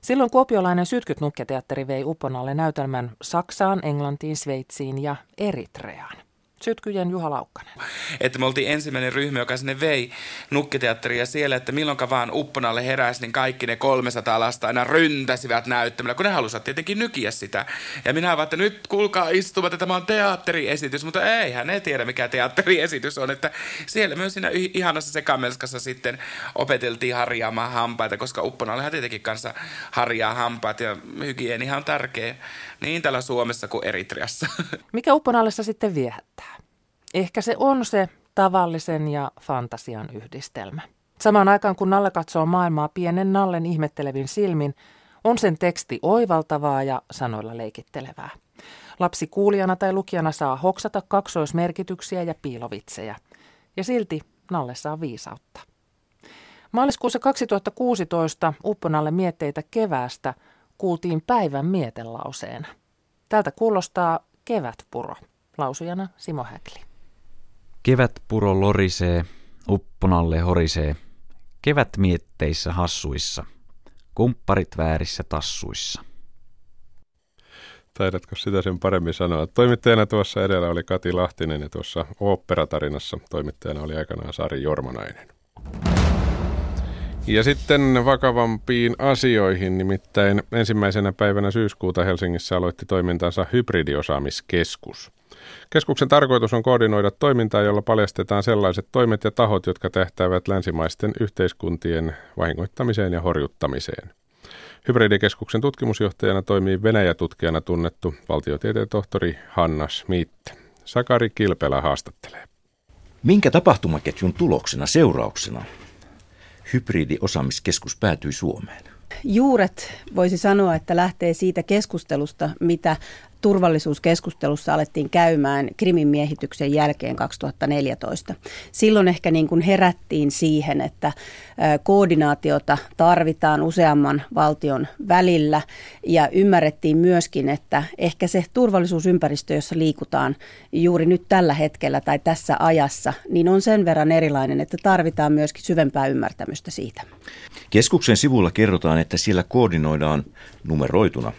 Silloin kuopiolainen Sytkyt nukketeatteri vei Upponalle näytelmän Saksaan, Englantiin, Sveitsiin ja Eritreaan. Sytkyjen Juha Laukkanen. Että me oltiin ensimmäinen ryhmä, joka sinne vei nukkiteatteria siellä, että milloinka vaan Upponalle heräsi, niin kaikki ne 300 lasta aina ryntäsivät näyttämällä, kun ne halusivat tietenkin nykiä sitä. Ja minä vaan, että nyt kuulkaa istuvat, että tämä on teatteriesitys, mutta eihän ne tiedä, mikä teatteriesitys on. Että siellä myös siinä ihanassa sekamelskassa sitten opeteltiin harjaamaan hampaita, koska Upponallehan tietenkin kanssa harjaa hampaat ja hygienihan on tärkeä niin täällä Suomessa kuin Eritreassa. Mikä Upponallessa sitten viehättää? Ehkä se on se tavallisen ja fantasian yhdistelmä. Samaan aikaan kun Nalle katsoo maailmaa pienen Nallen ihmettelevin silmin, on sen teksti oivaltavaa ja sanoilla leikittelevää. Lapsi kuulijana tai lukijana saa hoksata kaksoismerkityksiä ja piilovitsejä. Ja silti Nalle saa viisautta. Maaliskuussa 2016 Upponalle mietteitä keväästä kuultiin päivän mietelauseena. Tältä kuulostaa kevätpuro. Lausujana Simo Häkli. Kevätpuro lorisee, upponalle horisee. Kevät mietteissä hassuissa, kumpparit väärissä tassuissa. Taidatko sitä sen paremmin sanoa? Toimittajana tuossa edellä oli Kati Lahtinen ja tuossa oopperatarinassa toimittajana oli aikanaan Sari Jormanainen. Ja sitten vakavampiin asioihin, nimittäin ensimmäisenä päivänä syyskuuta Helsingissä aloitti toimintansa hybridiosaamiskeskus. Keskuksen tarkoitus on koordinoida toimintaa, jolla paljastetaan sellaiset toimet ja tahot, jotka tähtäävät länsimaisten yhteiskuntien vahingoittamiseen ja horjuttamiseen. Hybridikeskuksen tutkimusjohtajana toimii Venäjä-tutkijana tunnettu valtiotieteen tohtori Hanna Schmidt. Sakari Kilpelä haastattelee. Minkä tapahtumaketjun tuloksena, seurauksena hybridiosaamiskeskus päätyi Suomeen? Juuret voisi sanoa, että lähtee siitä keskustelusta, mitä turvallisuuskeskustelussa alettiin käymään Krimin miehityksen jälkeen 2014. Silloin ehkä niin kuin herättiin siihen, että koordinaatiota tarvitaan useamman valtion välillä ja ymmärrettiin myöskin, että ehkä se turvallisuusympäristö, jossa liikutaan juuri nyt tällä hetkellä tai tässä ajassa, niin on sen verran erilainen, että tarvitaan myöskin syvempää ymmärtämystä siitä. Keskuksen sivulla kerrotaan, että siellä koordinoidaan numeroituna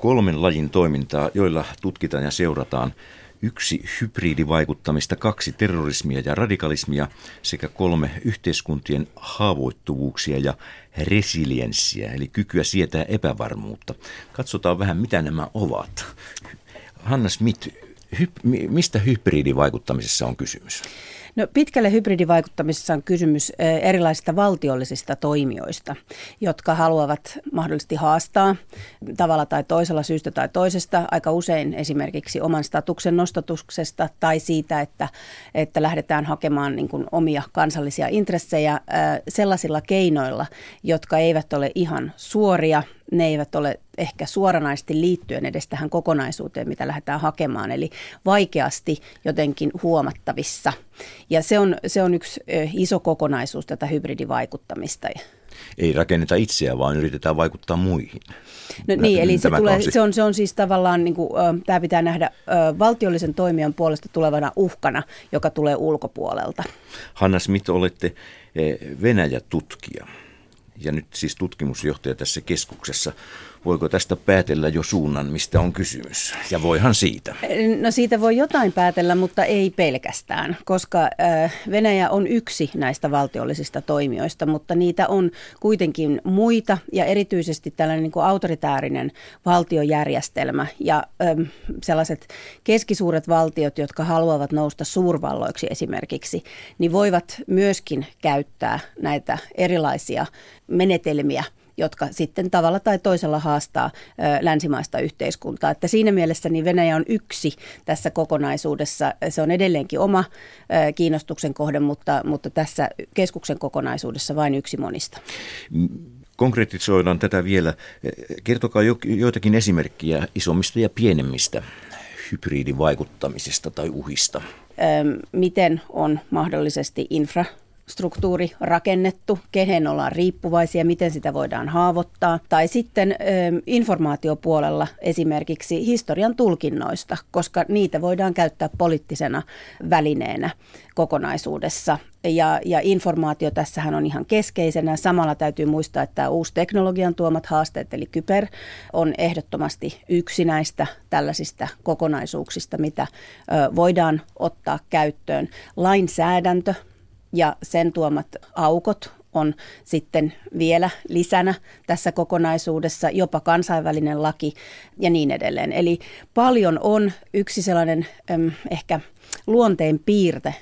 kolmen lajin toimintaa, joilla tutkitaan ja seurataan yksi hybridivaikuttamista, kaksi terrorismia ja radikalismia sekä kolme yhteiskuntien haavoittuvuuksia ja resilienssiä, eli kykyä sietää epävarmuutta. Katsotaan vähän, mitä nämä ovat. Hanna Smith, hy- mistä hybridivaikuttamisessa on kysymys? No, pitkälle hybridivaikuttamisessa on kysymys erilaisista valtiollisista toimijoista, jotka haluavat mahdollisesti haastaa tavalla tai toisella syystä tai toisesta, aika usein esimerkiksi oman statuksen nostatuksesta tai siitä, että, että lähdetään hakemaan niin kuin omia kansallisia intressejä sellaisilla keinoilla, jotka eivät ole ihan suoria ne eivät ole ehkä suoranaisesti liittyen edes tähän kokonaisuuteen, mitä lähdetään hakemaan, eli vaikeasti jotenkin huomattavissa. Ja se on, se on yksi iso kokonaisuus tätä hybridivaikuttamista. Ei rakenneta itseä, vaan yritetään vaikuttaa muihin. No niin, eli se, tulee, se, on, se on siis tavallaan, niin kuin, tämä pitää nähdä valtiollisen toimijan puolesta tulevana uhkana, joka tulee ulkopuolelta. Hanna Smith, olette Venäjä-tutkija ja nyt siis tutkimusjohtaja tässä keskuksessa. Voiko tästä päätellä jo suunnan, mistä on kysymys? Ja voihan siitä. No siitä voi jotain päätellä, mutta ei pelkästään, koska Venäjä on yksi näistä valtiollisista toimijoista, mutta niitä on kuitenkin muita ja erityisesti tällainen niin kuin autoritäärinen valtiojärjestelmä ja sellaiset keskisuuret valtiot, jotka haluavat nousta suurvalloiksi esimerkiksi, niin voivat myöskin käyttää näitä erilaisia menetelmiä – jotka sitten tavalla tai toisella haastaa länsimaista yhteiskuntaa. Että siinä mielessä niin Venäjä on yksi tässä kokonaisuudessa. Se on edelleenkin oma kiinnostuksen kohde, mutta, mutta tässä keskuksen kokonaisuudessa vain yksi monista. Konkretisoidaan tätä vielä. Kertokaa jo, joitakin esimerkkiä isommista ja pienemmistä hybridivaikuttamisesta tai uhista. Miten on mahdollisesti infra struktuuri rakennettu, kehen ollaan riippuvaisia, miten sitä voidaan haavoittaa. Tai sitten ö, informaatiopuolella esimerkiksi historian tulkinnoista, koska niitä voidaan käyttää poliittisena välineenä kokonaisuudessa. ja, ja informaatio tässähän on ihan keskeisenä. Samalla täytyy muistaa, että uusi teknologian tuomat haasteet, eli kyber, on ehdottomasti yksi näistä tällaisista kokonaisuuksista, mitä ö, voidaan ottaa käyttöön. Lainsäädäntö ja sen tuomat aukot on sitten vielä lisänä tässä kokonaisuudessa, jopa kansainvälinen laki ja niin edelleen. Eli paljon on yksi sellainen ehkä luonteen piirte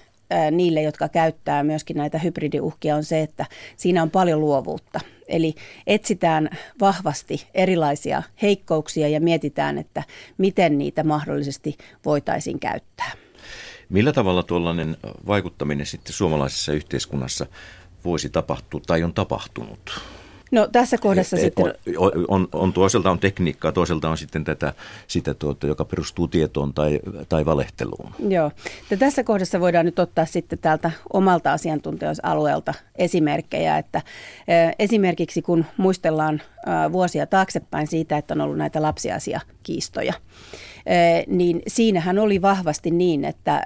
niille, jotka käyttää myöskin näitä hybridiuhkia, on se, että siinä on paljon luovuutta. Eli etsitään vahvasti erilaisia heikkouksia ja mietitään, että miten niitä mahdollisesti voitaisiin käyttää. Millä tavalla tuollainen vaikuttaminen sitten suomalaisessa yhteiskunnassa voisi tapahtua tai on tapahtunut? No tässä kohdassa on, sitten... On, on, on, toiselta on tekniikkaa, toiselta on sitten tätä, sitä tuota, joka perustuu tietoon tai, tai valehteluun. Joo. Ja tässä kohdassa voidaan nyt ottaa sitten täältä omalta asiantuntijasalueelta esimerkkejä, että esimerkiksi kun muistellaan vuosia taaksepäin siitä, että on ollut näitä lapsiasiakiistoja, niin siinähän oli vahvasti niin, että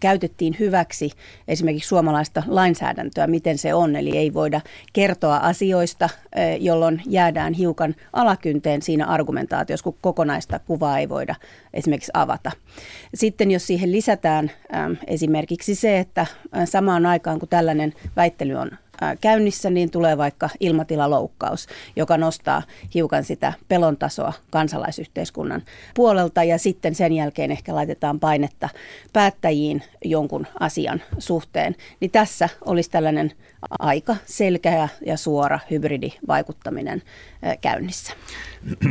käytettiin hyväksi esimerkiksi suomalaista lainsäädäntöä, miten se on. Eli ei voida kertoa asioista, jolloin jäädään hiukan alakynteen siinä argumentaatiossa, kun kokonaista kuvaa ei voida esimerkiksi avata. Sitten jos siihen lisätään esimerkiksi se, että samaan aikaan kun tällainen väittely on käynnissä, niin tulee vaikka ilmatilaloukkaus, joka nostaa hiukan sitä pelon tasoa kansalaisyhteiskunnan puolelta ja sitten sen jälkeen ehkä laitetaan painetta päättäjiin jonkun asian suhteen. Niin tässä olisi tällainen aika selkeä ja suora hybridivaikuttaminen käynnissä.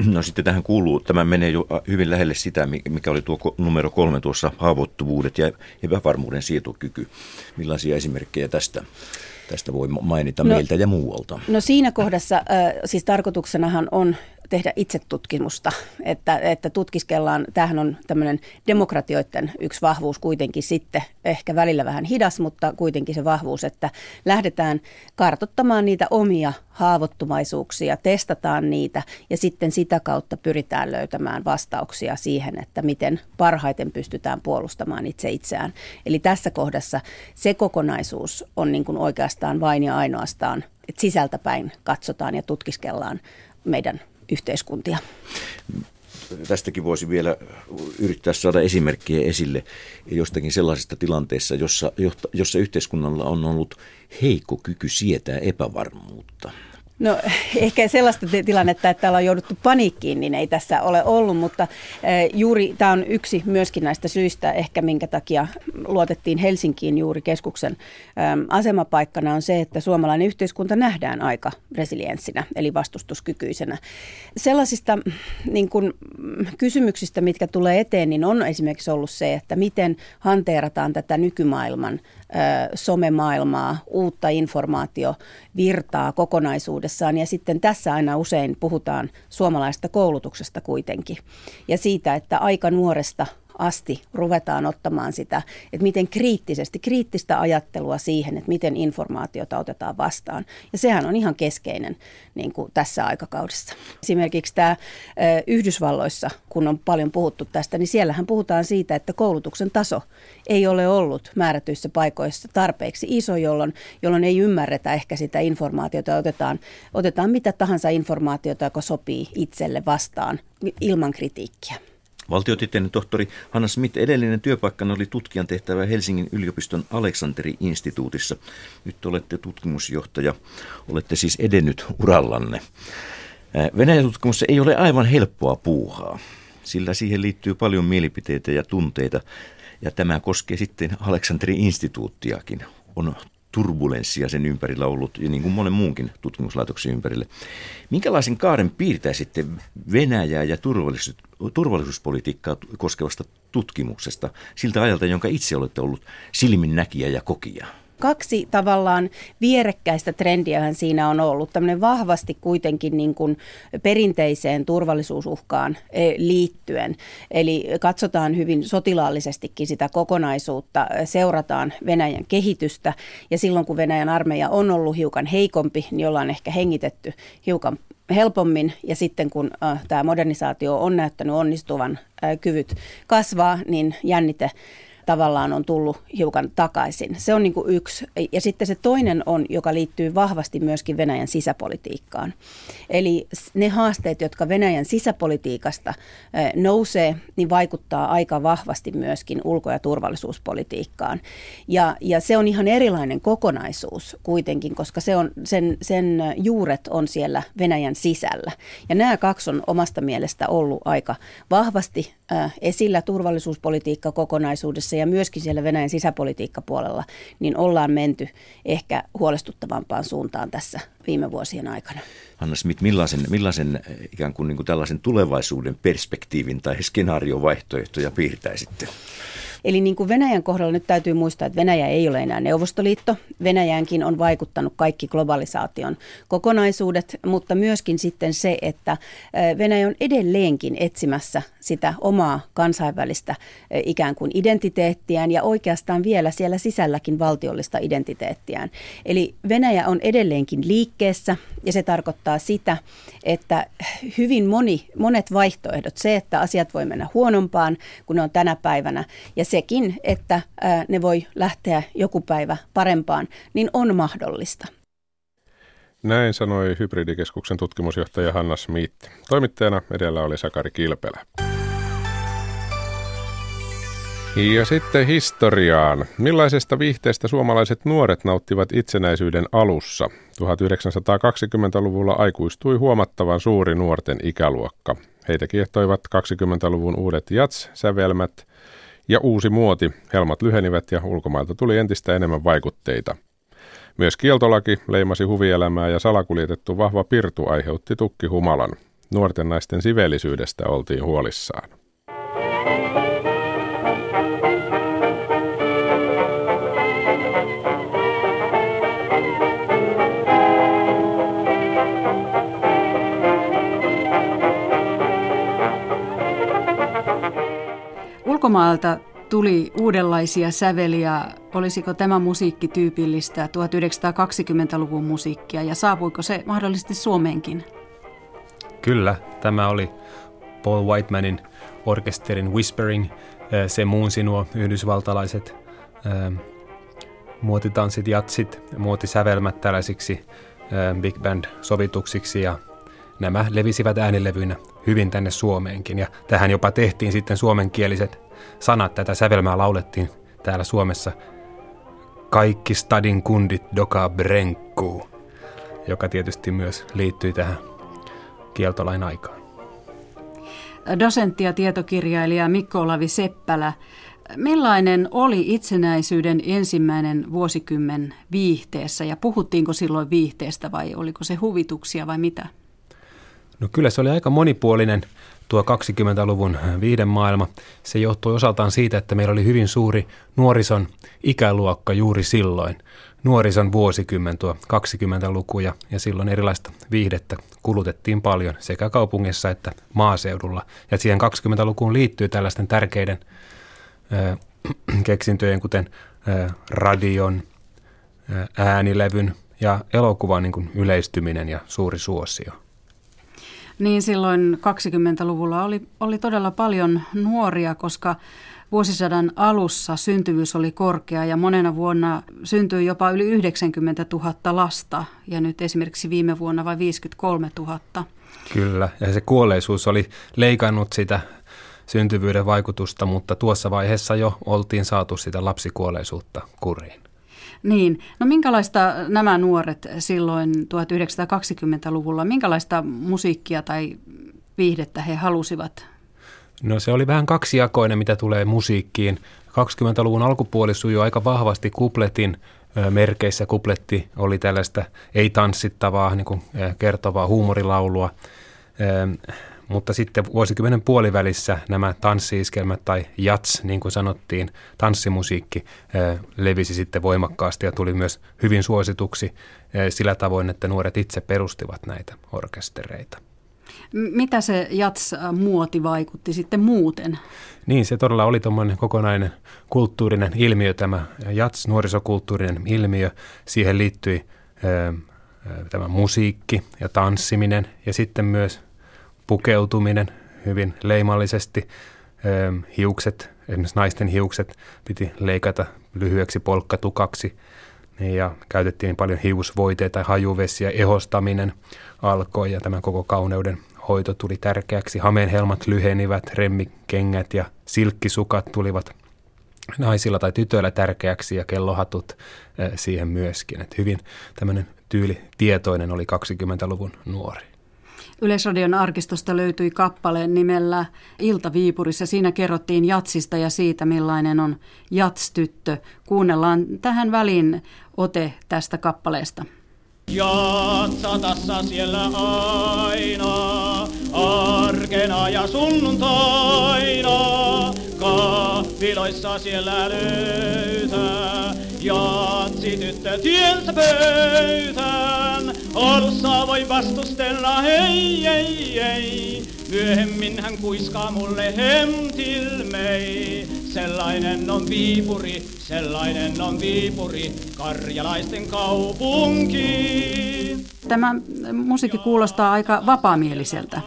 No sitten tähän kuuluu, tämä menee jo hyvin lähelle sitä, mikä oli tuo numero kolme tuossa haavoittuvuudet ja epävarmuuden sietokyky. Millaisia esimerkkejä tästä tästä voi mainita no, meiltä ja muualta? No siinä kohdassa, äh, siis tarkoituksenahan on tehdä itsetutkimusta, että, että tutkiskellaan, tämähän on tämmöinen demokratioiden yksi vahvuus kuitenkin sitten, ehkä välillä vähän hidas, mutta kuitenkin se vahvuus, että lähdetään kartottamaan niitä omia haavoittuvaisuuksia, testataan niitä ja sitten sitä kautta pyritään löytämään vastauksia siihen, että miten parhaiten pystytään puolustamaan itse itseään. Eli tässä kohdassa se kokonaisuus on niin kuin oikeastaan vain ja ainoastaan, että sisältäpäin katsotaan ja tutkiskellaan meidän yhteiskuntia. Tästäkin voisi vielä yrittää saada esimerkkejä esille jostakin sellaisesta tilanteessa, jossa, jossa yhteiskunnalla on ollut heikko kyky sietää epävarmuutta. No ehkä sellaista tilannetta, että täällä on jouduttu paniikkiin, niin ei tässä ole ollut, mutta eh, juuri tämä on yksi myöskin näistä syistä ehkä minkä takia luotettiin Helsinkiin juuri keskuksen asemapaikkana on se, että suomalainen yhteiskunta nähdään aika resilienssinä eli vastustuskykyisenä. Sellaisista niin kuin, kysymyksistä, mitkä tulee eteen, niin on esimerkiksi ollut se, että miten hanteerataan tätä nykymaailman somemaailmaa, uutta informaatiovirtaa kokonaisuudessaan. Ja sitten tässä aina usein puhutaan suomalaista koulutuksesta kuitenkin. Ja siitä, että aika nuoresta asti ruvetaan ottamaan sitä, että miten kriittisesti, kriittistä ajattelua siihen, että miten informaatiota otetaan vastaan. Ja sehän on ihan keskeinen niin kuin tässä aikakaudessa. Esimerkiksi tämä Yhdysvalloissa, kun on paljon puhuttu tästä, niin siellähän puhutaan siitä, että koulutuksen taso ei ole ollut määrätyissä paikoissa tarpeeksi iso, jolloin, jolloin ei ymmärretä ehkä sitä informaatiota. Otetaan, otetaan mitä tahansa informaatiota, joka sopii itselle vastaan ilman kritiikkiä. Valtiotieteiden tohtori Hanna Smith edellinen työpaikkana oli tutkijan tehtävä Helsingin yliopiston Aleksanteri-instituutissa. Nyt olette tutkimusjohtaja, olette siis edennyt urallanne. Venäjän tutkimus ei ole aivan helppoa puuhaa, sillä siihen liittyy paljon mielipiteitä ja tunteita, ja tämä koskee sitten Aleksanteri-instituuttiakin. On turbulenssia sen ympärillä ollut, ja niin kuin monen muunkin tutkimuslaitoksen ympärille. Minkälaisen kaaren piirtää sitten Venäjää ja turvallisuus, turvallisuuspolitiikkaa koskevasta tutkimuksesta siltä ajalta, jonka itse olette ollut silminnäkijä ja kokija? Kaksi tavallaan vierekkäistä trendiähän siinä on ollut. Tämmöinen vahvasti kuitenkin niin kuin perinteiseen turvallisuusuhkaan e, liittyen. Eli katsotaan hyvin sotilaallisestikin sitä kokonaisuutta, seurataan Venäjän kehitystä ja silloin kun Venäjän armeija on ollut hiukan heikompi, niin ollaan ehkä hengitetty hiukan helpommin ja sitten kun äh, tämä modernisaatio on näyttänyt onnistuvan, äh, kyvyt kasvaa, niin jännite tavallaan on tullut hiukan takaisin. Se on niin kuin yksi. Ja sitten se toinen on, joka liittyy vahvasti myöskin Venäjän sisäpolitiikkaan. Eli ne haasteet, jotka Venäjän sisäpolitiikasta nousee, niin vaikuttaa aika vahvasti myöskin ulko- ja turvallisuuspolitiikkaan. Ja, ja se on ihan erilainen kokonaisuus kuitenkin, koska se on, sen, sen juuret on siellä Venäjän sisällä. Ja nämä kaksi on omasta mielestä ollut aika vahvasti esillä turvallisuuspolitiikka kokonaisuudessa ja myöskin siellä Venäjän sisäpolitiikkapuolella, niin ollaan menty ehkä huolestuttavampaan suuntaan tässä viime vuosien aikana. Hanna Smith, millaisen, millaisen ikään kuin, niin kuin tällaisen tulevaisuuden perspektiivin tai skenaariovaihtoehtoja piirtäisitte? Eli niin kuin Venäjän kohdalla nyt täytyy muistaa, että Venäjä ei ole enää Neuvostoliitto. Venäjänkin on vaikuttanut kaikki globalisaation kokonaisuudet, mutta myöskin sitten se, että Venäjä on edelleenkin etsimässä sitä omaa kansainvälistä ikään kuin identiteettiään ja oikeastaan vielä siellä sisälläkin valtiollista identiteettiään. Eli Venäjä on edelleenkin liikkeessä ja se tarkoittaa sitä, että hyvin moni, monet vaihtoehdot, se, että asiat voi mennä huonompaan kuin ne on tänä päivänä ja sekin, että ne voi lähteä joku päivä parempaan, niin on mahdollista. Näin sanoi Hybridikeskuksen tutkimusjohtaja Hanna Smith. Toimittajana edellä oli Sakari Kilpelä. Ja sitten historiaan. Millaisesta viihteestä suomalaiset nuoret nauttivat itsenäisyyden alussa? 1920-luvulla aikuistui huomattavan suuri nuorten ikäluokka. Heitä kiehtoivat 20-luvun uudet jats-sävelmät ja uusi muoti. Helmat lyhenivät ja ulkomailta tuli entistä enemmän vaikutteita. Myös kieltolaki leimasi huvielämää ja salakuljetettu vahva pirtu aiheutti tukkihumalan. Nuorten naisten siveellisyydestä oltiin huolissaan. Ulkomailta tuli uudenlaisia säveliä. Olisiko tämä musiikki tyypillistä 1920-luvun musiikkia ja saapuiko se mahdollisesti Suomeenkin? Kyllä, tämä oli Paul Whitemanin orkesterin Whispering. Se muunsi nuo yhdysvaltalaiset muotitanssit, jatsit, muotisävelmät tällaisiksi big band-sovituksiksi ja nämä levisivät äänilevyinä hyvin tänne Suomeenkin. Ja tähän jopa tehtiin sitten suomenkieliset sanat. Tätä sävelmää laulettiin täällä Suomessa. Kaikki stadin kundit doka brenkkuu, joka tietysti myös liittyy tähän kieltolain aikaan. Dosentti ja tietokirjailija Mikko Olavi Seppälä. Millainen oli itsenäisyyden ensimmäinen vuosikymmen viihteessä ja puhuttiinko silloin viihteestä vai oliko se huvituksia vai mitä? No kyllä se oli aika monipuolinen tuo 20-luvun maailma. Se johtui osaltaan siitä, että meillä oli hyvin suuri nuorison ikäluokka juuri silloin. Nuorison vuosikymmen tuo 20-luku ja, silloin erilaista viihdettä kulutettiin paljon sekä kaupungissa että maaseudulla. Ja siihen 20-lukuun liittyy tällaisten tärkeiden ö, keksintöjen, kuten ö, radion, ö, äänilevyn ja elokuvan niin kuin yleistyminen ja suuri suosio. Niin silloin 20-luvulla oli, oli todella paljon nuoria, koska vuosisadan alussa syntyvyys oli korkea ja monena vuonna syntyi jopa yli 90 000 lasta ja nyt esimerkiksi viime vuonna vain 53 000. Kyllä, ja se kuolleisuus oli leikannut sitä syntyvyyden vaikutusta, mutta tuossa vaiheessa jo oltiin saatu sitä lapsikuolleisuutta kuriin. Niin, no minkälaista nämä nuoret silloin 1920-luvulla, minkälaista musiikkia tai viihdettä he halusivat? No se oli vähän kaksijakoinen, mitä tulee musiikkiin. 20-luvun alkupuoli sujui aika vahvasti kupletin merkeissä. Kupletti oli tällaista ei-tanssittavaa, niin kuin kertovaa huumorilaulua mutta sitten vuosikymmenen puolivälissä nämä tanssiiskelmät tai jats, niin kuin sanottiin, tanssimusiikki levisi sitten voimakkaasti ja tuli myös hyvin suosituksi sillä tavoin, että nuoret itse perustivat näitä orkestereita. Mitä se jats-muoti vaikutti sitten muuten? Niin, se todella oli tuommoinen kokonainen kulttuurinen ilmiö, tämä jats, nuorisokulttuurinen ilmiö. Siihen liittyi tämä musiikki ja tanssiminen ja sitten myös pukeutuminen hyvin leimallisesti. hiukset, esimerkiksi naisten hiukset piti leikata lyhyeksi polkkatukaksi ja käytettiin paljon hiusvoiteita, hajuvesiä, ehostaminen alkoi ja tämä koko kauneuden hoito tuli tärkeäksi. Hameenhelmat lyhenivät, remmikengät ja silkkisukat tulivat naisilla tai tytöillä tärkeäksi ja kellohatut siihen myöskin. Että hyvin tämmöinen tyylitietoinen oli 20-luvun nuori. Yleisradion arkistosta löytyi kappale nimellä Ilta Viipurissa. Siinä kerrottiin jatsista ja siitä, millainen on jatstyttö. Kuunnellaan tähän väliin ote tästä kappaleesta. Jatsatassa siellä aina, arkena ja sunnuntaina, kahviloissa siellä löytää, jatsi tyttö tiensä pöytään, alussa voi vastustella hei, ei, ei, myöhemmin hän kuiskaa mulle hemtilmei, sellainen on Viipuri, sellainen on Viipuri, karjalaisten kaupunki. Tämä musiikki kuulostaa aika vapaamieliseltä.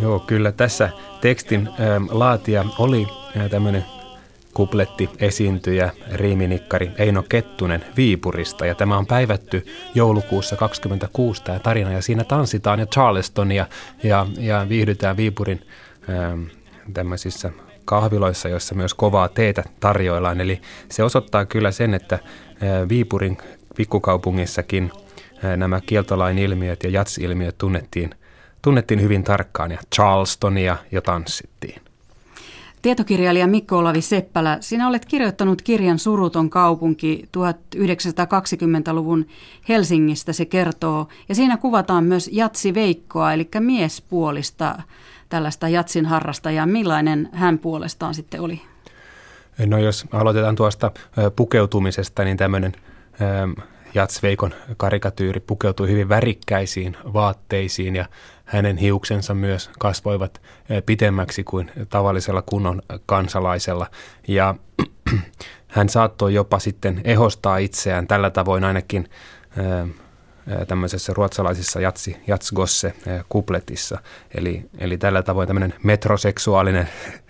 Joo, kyllä tässä tekstin ähm, laatia oli äh, tämmöinen kupletti esiintyjä, riiminikkari Eino Kettunen Viipurista. Ja tämä on päivätty joulukuussa 26 tämä tarina ja siinä tanssitaan ja Charlestonia ja, ja viihdytään Viipurin ähm, tämmöisissä kahviloissa, joissa myös kovaa teetä tarjoillaan. Eli se osoittaa kyllä sen, että Viipurin pikkukaupungissakin nämä kieltolain ilmiöt ja jats-ilmiöt tunnettiin, tunnettiin hyvin tarkkaan ja Charlestonia jo tanssittiin. Tietokirjailija Mikko Olavi Seppälä, sinä olet kirjoittanut kirjan Suruton kaupunki 1920-luvun Helsingistä se kertoo. Ja siinä kuvataan myös Jatsi Veikkoa, eli miespuolista tällaista jatsin harrastajaa. Millainen hän puolestaan sitten oli? No jos aloitetaan tuosta pukeutumisesta, niin tämmöinen Jatsveikon karikatyyri pukeutui hyvin värikkäisiin vaatteisiin ja hänen hiuksensa myös kasvoivat pitemmäksi kuin tavallisella kunnon kansalaisella. Ja hän saattoi jopa sitten ehostaa itseään tällä tavoin ainakin tämmöisessä ruotsalaisissa jatsi, jatsgosse kupletissa. Eli, eli tällä tavoin tämmöinen metroseksuaalinen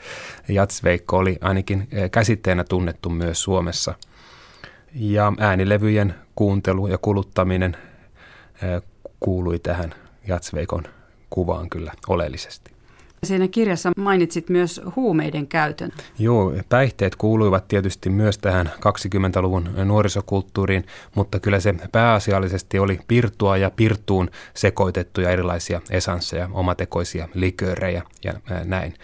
jatsveikko oli ainakin käsitteenä tunnettu myös Suomessa. Ja äänilevyjen kuuntelu ja kuluttaminen kuului tähän jatsveikon kuvaan kyllä oleellisesti. Siinä kirjassa mainitsit myös huumeiden käytön. Joo, päihteet kuuluivat tietysti myös tähän 20-luvun nuorisokulttuuriin, mutta kyllä se pääasiallisesti oli pirtua ja pirtuun sekoitettuja erilaisia esansseja, omatekoisia liköörejä ja näin.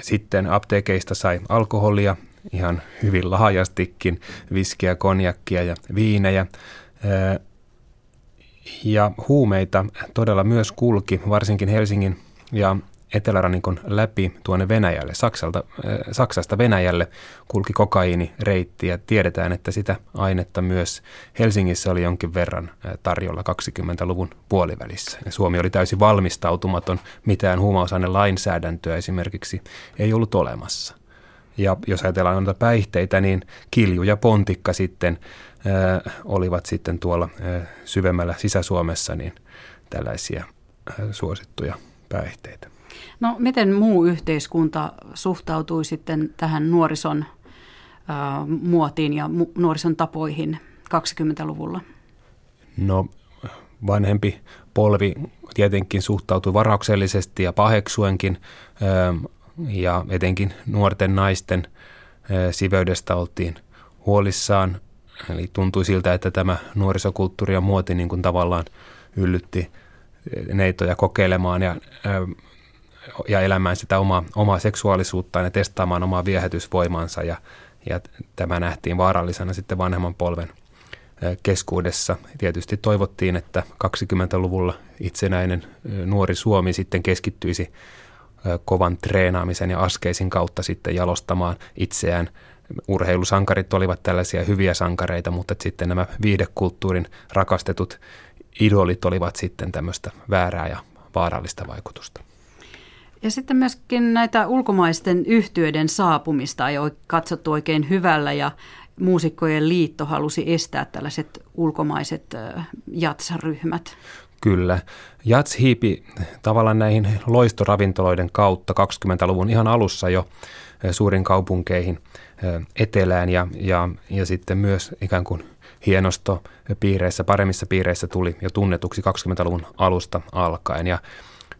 Sitten apteekeista sai alkoholia ihan hyvin laajastikin, viskiä, konjakkia ja viinejä. Ja huumeita todella myös kulki, varsinkin Helsingin ja etelärannikon läpi tuonne Venäjälle, Saksalta, Saksasta Venäjälle kulki kokaiinireitti ja tiedetään, että sitä ainetta myös Helsingissä oli jonkin verran tarjolla 20-luvun puolivälissä. Ja Suomi oli täysin valmistautumaton, mitään lainsäädäntöä esimerkiksi ei ollut olemassa. Ja jos ajatellaan noita päihteitä, niin kilju ja pontikka sitten äh, olivat sitten tuolla äh, syvemmällä Sisä-Suomessa niin tällaisia äh, suosittuja päihteitä. No miten muu yhteiskunta suhtautui sitten tähän nuorison äh, muotiin ja mu- nuorison tapoihin 20-luvulla? No vanhempi polvi tietenkin suhtautui varauksellisesti ja paheksuenkin äh, ja etenkin nuorten naisten siveydestä oltiin huolissaan. Eli tuntui siltä, että tämä nuorisokulttuuri ja muoti niin kuin tavallaan yllytti neitoja kokeilemaan ja ja elämään sitä omaa, omaa seksuaalisuuttaan ja testaamaan omaa viehätysvoimansa ja, ja tämä nähtiin vaarallisena sitten vanhemman polven keskuudessa. Tietysti toivottiin, että 20-luvulla itsenäinen nuori Suomi sitten keskittyisi kovan treenaamisen ja askeisin kautta sitten jalostamaan itseään. Urheilusankarit olivat tällaisia hyviä sankareita, mutta sitten nämä viidekulttuurin rakastetut idolit olivat sitten tämmöistä väärää ja vaarallista vaikutusta. Ja sitten myöskin näitä ulkomaisten yhtiöiden saapumista ei ole katsottu oikein hyvällä ja muusikkojen liitto halusi estää tällaiset ulkomaiset jatsaryhmät. Kyllä. Jats hiipi tavallaan näihin loistoravintoloiden kautta 20-luvun ihan alussa jo suurin kaupunkeihin etelään ja, ja, ja sitten myös ikään kuin hienosto piireissä, paremmissa piireissä tuli jo tunnetuksi 20-luvun alusta alkaen. Ja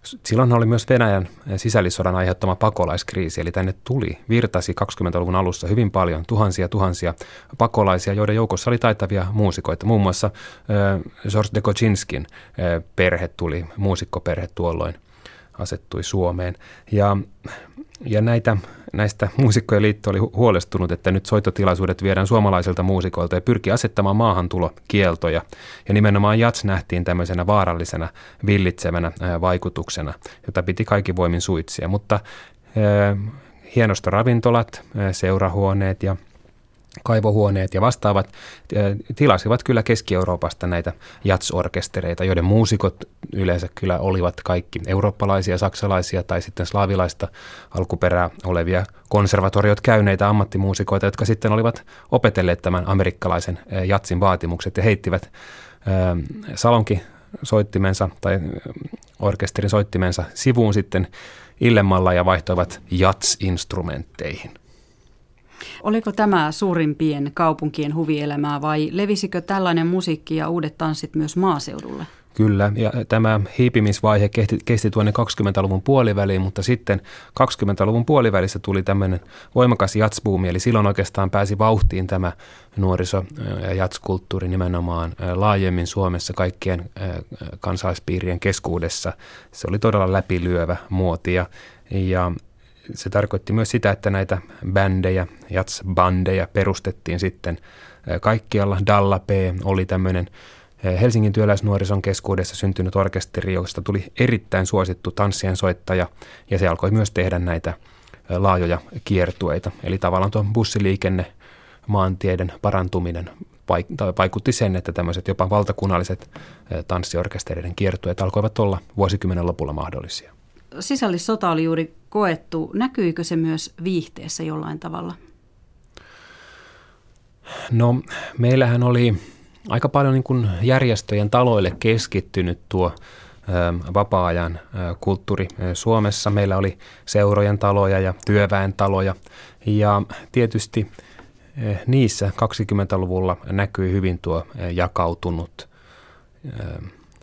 silloin oli myös Venäjän sisällissodan aiheuttama pakolaiskriisi, eli tänne tuli, virtasi 20-luvun alussa hyvin paljon, tuhansia tuhansia pakolaisia, joiden joukossa oli taitavia muusikoita. Muun muassa äh, George de Kochinskin äh, perhe tuli, muusikkoperhe tuolloin asettui Suomeen. Ja, ja näitä näistä muusikkojen liitto oli huolestunut, että nyt soittotilaisuudet viedään suomalaisilta muusikoilta ja pyrki asettamaan maahantulokieltoja. Ja nimenomaan jats nähtiin tämmöisenä vaarallisena, villitsevänä vaikutuksena, jota piti kaikki voimin suitsia. Mutta hienosta ravintolat, seurahuoneet ja kaivohuoneet ja vastaavat tilasivat kyllä Keski-Euroopasta näitä jatsorkestereita, joiden muusikot yleensä kyllä olivat kaikki eurooppalaisia, saksalaisia tai sitten slaavilaista alkuperää olevia konservatoriot käyneitä ammattimuusikoita, jotka sitten olivat opetelleet tämän amerikkalaisen jatsin vaatimukset ja heittivät salonki soittimensa tai orkesterin soittimensa sivuun sitten illemmalla ja vaihtoivat jats-instrumentteihin. Oliko tämä suurimpien kaupunkien huvielämää vai levisikö tällainen musiikki ja uudet tanssit myös maaseudulle? Kyllä, ja tämä hiipimisvaihe kesti, kesti tuonne 20-luvun puoliväliin, mutta sitten 20-luvun puolivälissä tuli tämmöinen voimakas jatsbuumi, eli silloin oikeastaan pääsi vauhtiin tämä nuoriso- ja jatskulttuuri nimenomaan laajemmin Suomessa kaikkien kansalaispiirien keskuudessa. Se oli todella läpilyövä muoti ja, ja se tarkoitti myös sitä, että näitä bändejä, jats-bandeja perustettiin sitten kaikkialla. Dalla P oli tämmöinen Helsingin työläisnuorison keskuudessa syntynyt orkesteri, josta tuli erittäin suosittu tanssien soittaja, ja se alkoi myös tehdä näitä laajoja kiertueita. Eli tavallaan tuo bussiliikenne, maantieiden parantuminen vaikutti sen, että tämmöiset jopa valtakunnalliset tanssiorkestereiden kiertueet alkoivat olla vuosikymmenen lopulla mahdollisia sisällissota oli juuri koettu. Näkyykö se myös viihteessä jollain tavalla? No meillähän oli aika paljon niin kuin järjestöjen taloille keskittynyt tuo vapaa-ajan kulttuuri Suomessa. Meillä oli seurojen taloja ja työväen taloja ja tietysti niissä 20-luvulla näkyi hyvin tuo jakautunut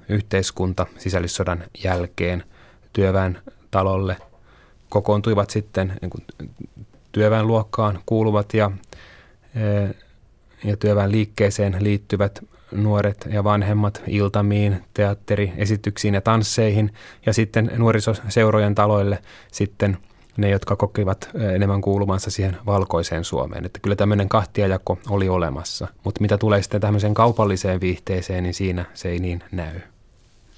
yhteiskunta sisällissodan jälkeen – työväen talolle kokoontuivat sitten niin kuin työväenluokkaan kuuluvat ja, e, ja työväen liikkeeseen liittyvät nuoret ja vanhemmat iltamiin, teatteriesityksiin ja tansseihin ja sitten nuorisoseurojen taloille sitten ne, jotka kokivat e, enemmän kuulumansa siihen valkoiseen Suomeen. Että kyllä tämmöinen kahtiajako oli olemassa, mutta mitä tulee sitten tämmöiseen kaupalliseen viihteeseen, niin siinä se ei niin näy.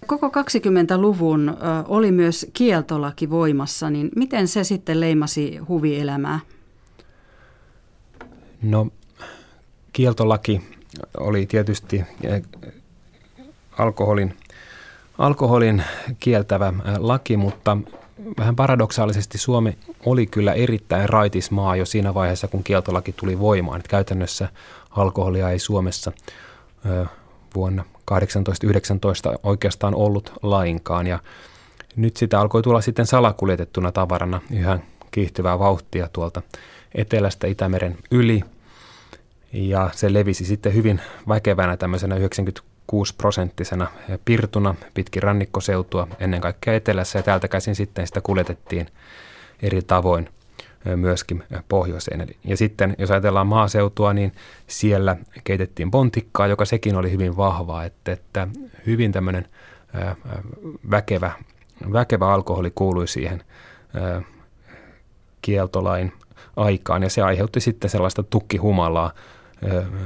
Koko 20-luvun oli myös kieltolaki voimassa, niin miten se sitten leimasi huvielämää? No kieltolaki oli tietysti alkoholin, alkoholin kieltävä laki, mutta vähän paradoksaalisesti Suomi oli kyllä erittäin raitis maa jo siinä vaiheessa, kun kieltolaki tuli voimaan. Että käytännössä alkoholia ei Suomessa vuonna 1819 oikeastaan ollut lainkaan. Ja nyt sitä alkoi tulla sitten salakuljetettuna tavarana yhä kiihtyvää vauhtia tuolta etelästä Itämeren yli. Ja se levisi sitten hyvin väkevänä tämmöisenä 96 prosenttisena pirtuna pitkin rannikkoseutua ennen kaikkea etelässä ja täältä käsin sitten sitä kuljetettiin eri tavoin myöskin pohjoiseen. Ja sitten jos ajatellaan maaseutua, niin siellä keitettiin pontikkaa, joka sekin oli hyvin vahvaa, että, että hyvin tämmöinen väkevä, väkevä alkoholi kuului siihen kieltolain aikaan ja se aiheutti sitten sellaista tukkihumalaa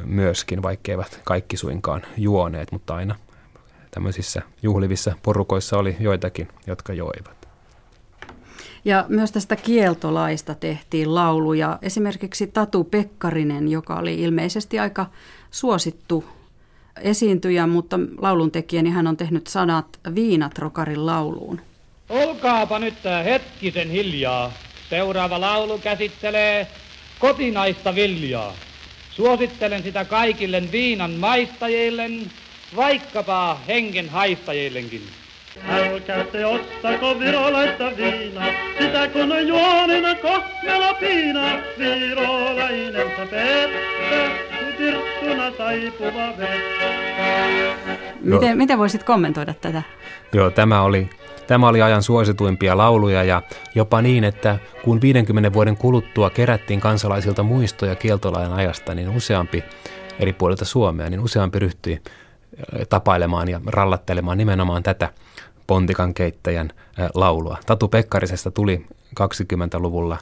myöskin, vaikkeivät kaikki suinkaan juoneet, mutta aina tämmöisissä juhlivissa porukoissa oli joitakin, jotka joivat. Ja myös tästä kieltolaista tehtiin lauluja. Esimerkiksi Tatu Pekkarinen, joka oli ilmeisesti aika suosittu esiintyjä, mutta lauluntekijä, niin hän on tehnyt sanat Viinatrokarin lauluun. Olkaapa nyt hetkisen hiljaa. Seuraava laulu käsittelee kotinaista viljaa. Suosittelen sitä kaikille viinan maistajille vaikkapa hengen haistajillekin. Älkää te ostako virolaista viina, sitä kun juonina kohmella piina. Virolainen se pettä, tirttuna taipuva vettä. Miten, miten voisit kommentoida tätä? Joo, tämä oli, tämä oli ajan suosituimpia lauluja ja jopa niin, että kun 50 vuoden kuluttua kerättiin kansalaisilta muistoja kieltolain ajasta, niin useampi eri puolilta Suomea, niin useampi ryhtyi tapailemaan ja rallattelemaan nimenomaan tätä pontikan keittäjän laulua. Tatu Pekkarisesta tuli 20-luvulla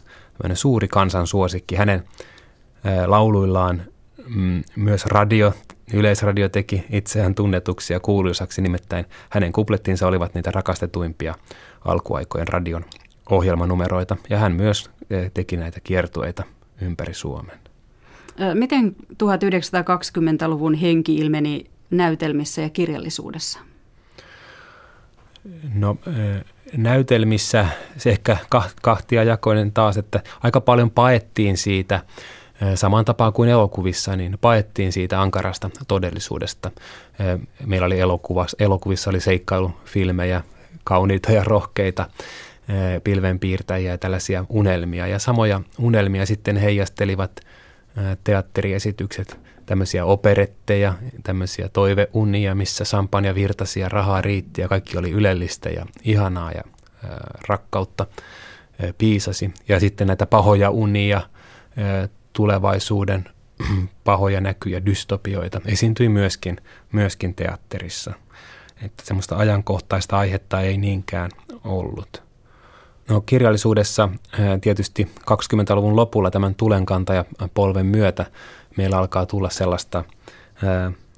suuri kansansuosikki. Hänen lauluillaan mm, myös radio, yleisradio teki itseään tunnetuksi ja kuuluisaksi, nimittäin hänen kuplettinsa olivat niitä rakastetuimpia alkuaikojen radion ohjelmanumeroita, ja hän myös teki näitä kiertueita ympäri Suomen. Miten 1920-luvun henki ilmeni näytelmissä ja kirjallisuudessa? No näytelmissä se ehkä kahtia jakoinen taas, että aika paljon paettiin siitä, samaan tapaan kuin elokuvissa, niin paettiin siitä ankarasta todellisuudesta. Meillä oli elokuvassa, elokuvissa oli seikkailufilmejä, kauniita ja rohkeita pilvenpiirtäjiä ja tällaisia unelmia. Ja samoja unelmia sitten heijastelivat teatteriesitykset – tämmöisiä operetteja, tämmöisiä toiveunia, missä sampania virtasi ja rahaa riitti ja kaikki oli ylellistä ja ihanaa ja ää, rakkautta ää, piisasi. Ja sitten näitä pahoja unia, ää, tulevaisuuden pahoja näkyjä, dystopioita esiintyi myöskin, myöskin teatterissa. Että semmoista ajankohtaista aihetta ei niinkään ollut. No, kirjallisuudessa tietysti 20-luvun lopulla tämän tulenkantaja polven myötä meillä alkaa tulla sellaista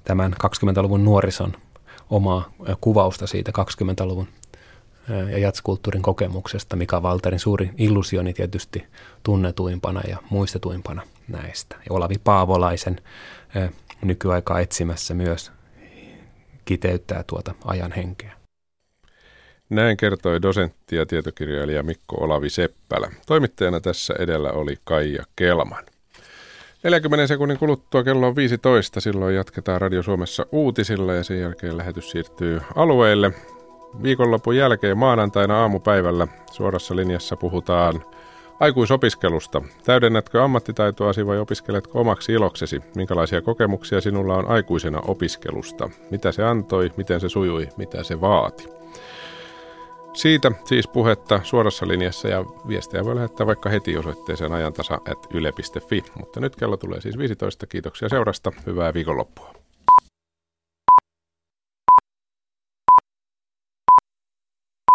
tämän 20-luvun nuorison omaa kuvausta siitä 20-luvun ja jatskulttuurin kokemuksesta, mikä on Valterin suuri illusioni tietysti tunnetuimpana ja muistetuimpana näistä. Ja Olavi Paavolaisen nykyaikaa etsimässä myös kiteyttää tuota ajan henkeä. Näin kertoi dosentti ja tietokirjailija Mikko Olavi Seppälä. Toimittajana tässä edellä oli Kaija Kelman. 40 sekunnin kuluttua kello on 15. Silloin jatketaan Radio Suomessa uutisilla ja sen jälkeen lähetys siirtyy alueelle. Viikonlopun jälkeen maanantaina aamupäivällä suorassa linjassa puhutaan aikuisopiskelusta. Täydennätkö ammattitaitoasi vai opiskeletko omaksi iloksesi? Minkälaisia kokemuksia sinulla on aikuisena opiskelusta? Mitä se antoi, miten se sujui, mitä se vaati? Siitä siis puhetta suorassa linjassa ja viestejä voi lähettää vaikka heti osoitteeseen ajantasa.yle.fi. Mutta nyt kello tulee siis 15. Kiitoksia seurasta. Hyvää viikonloppua.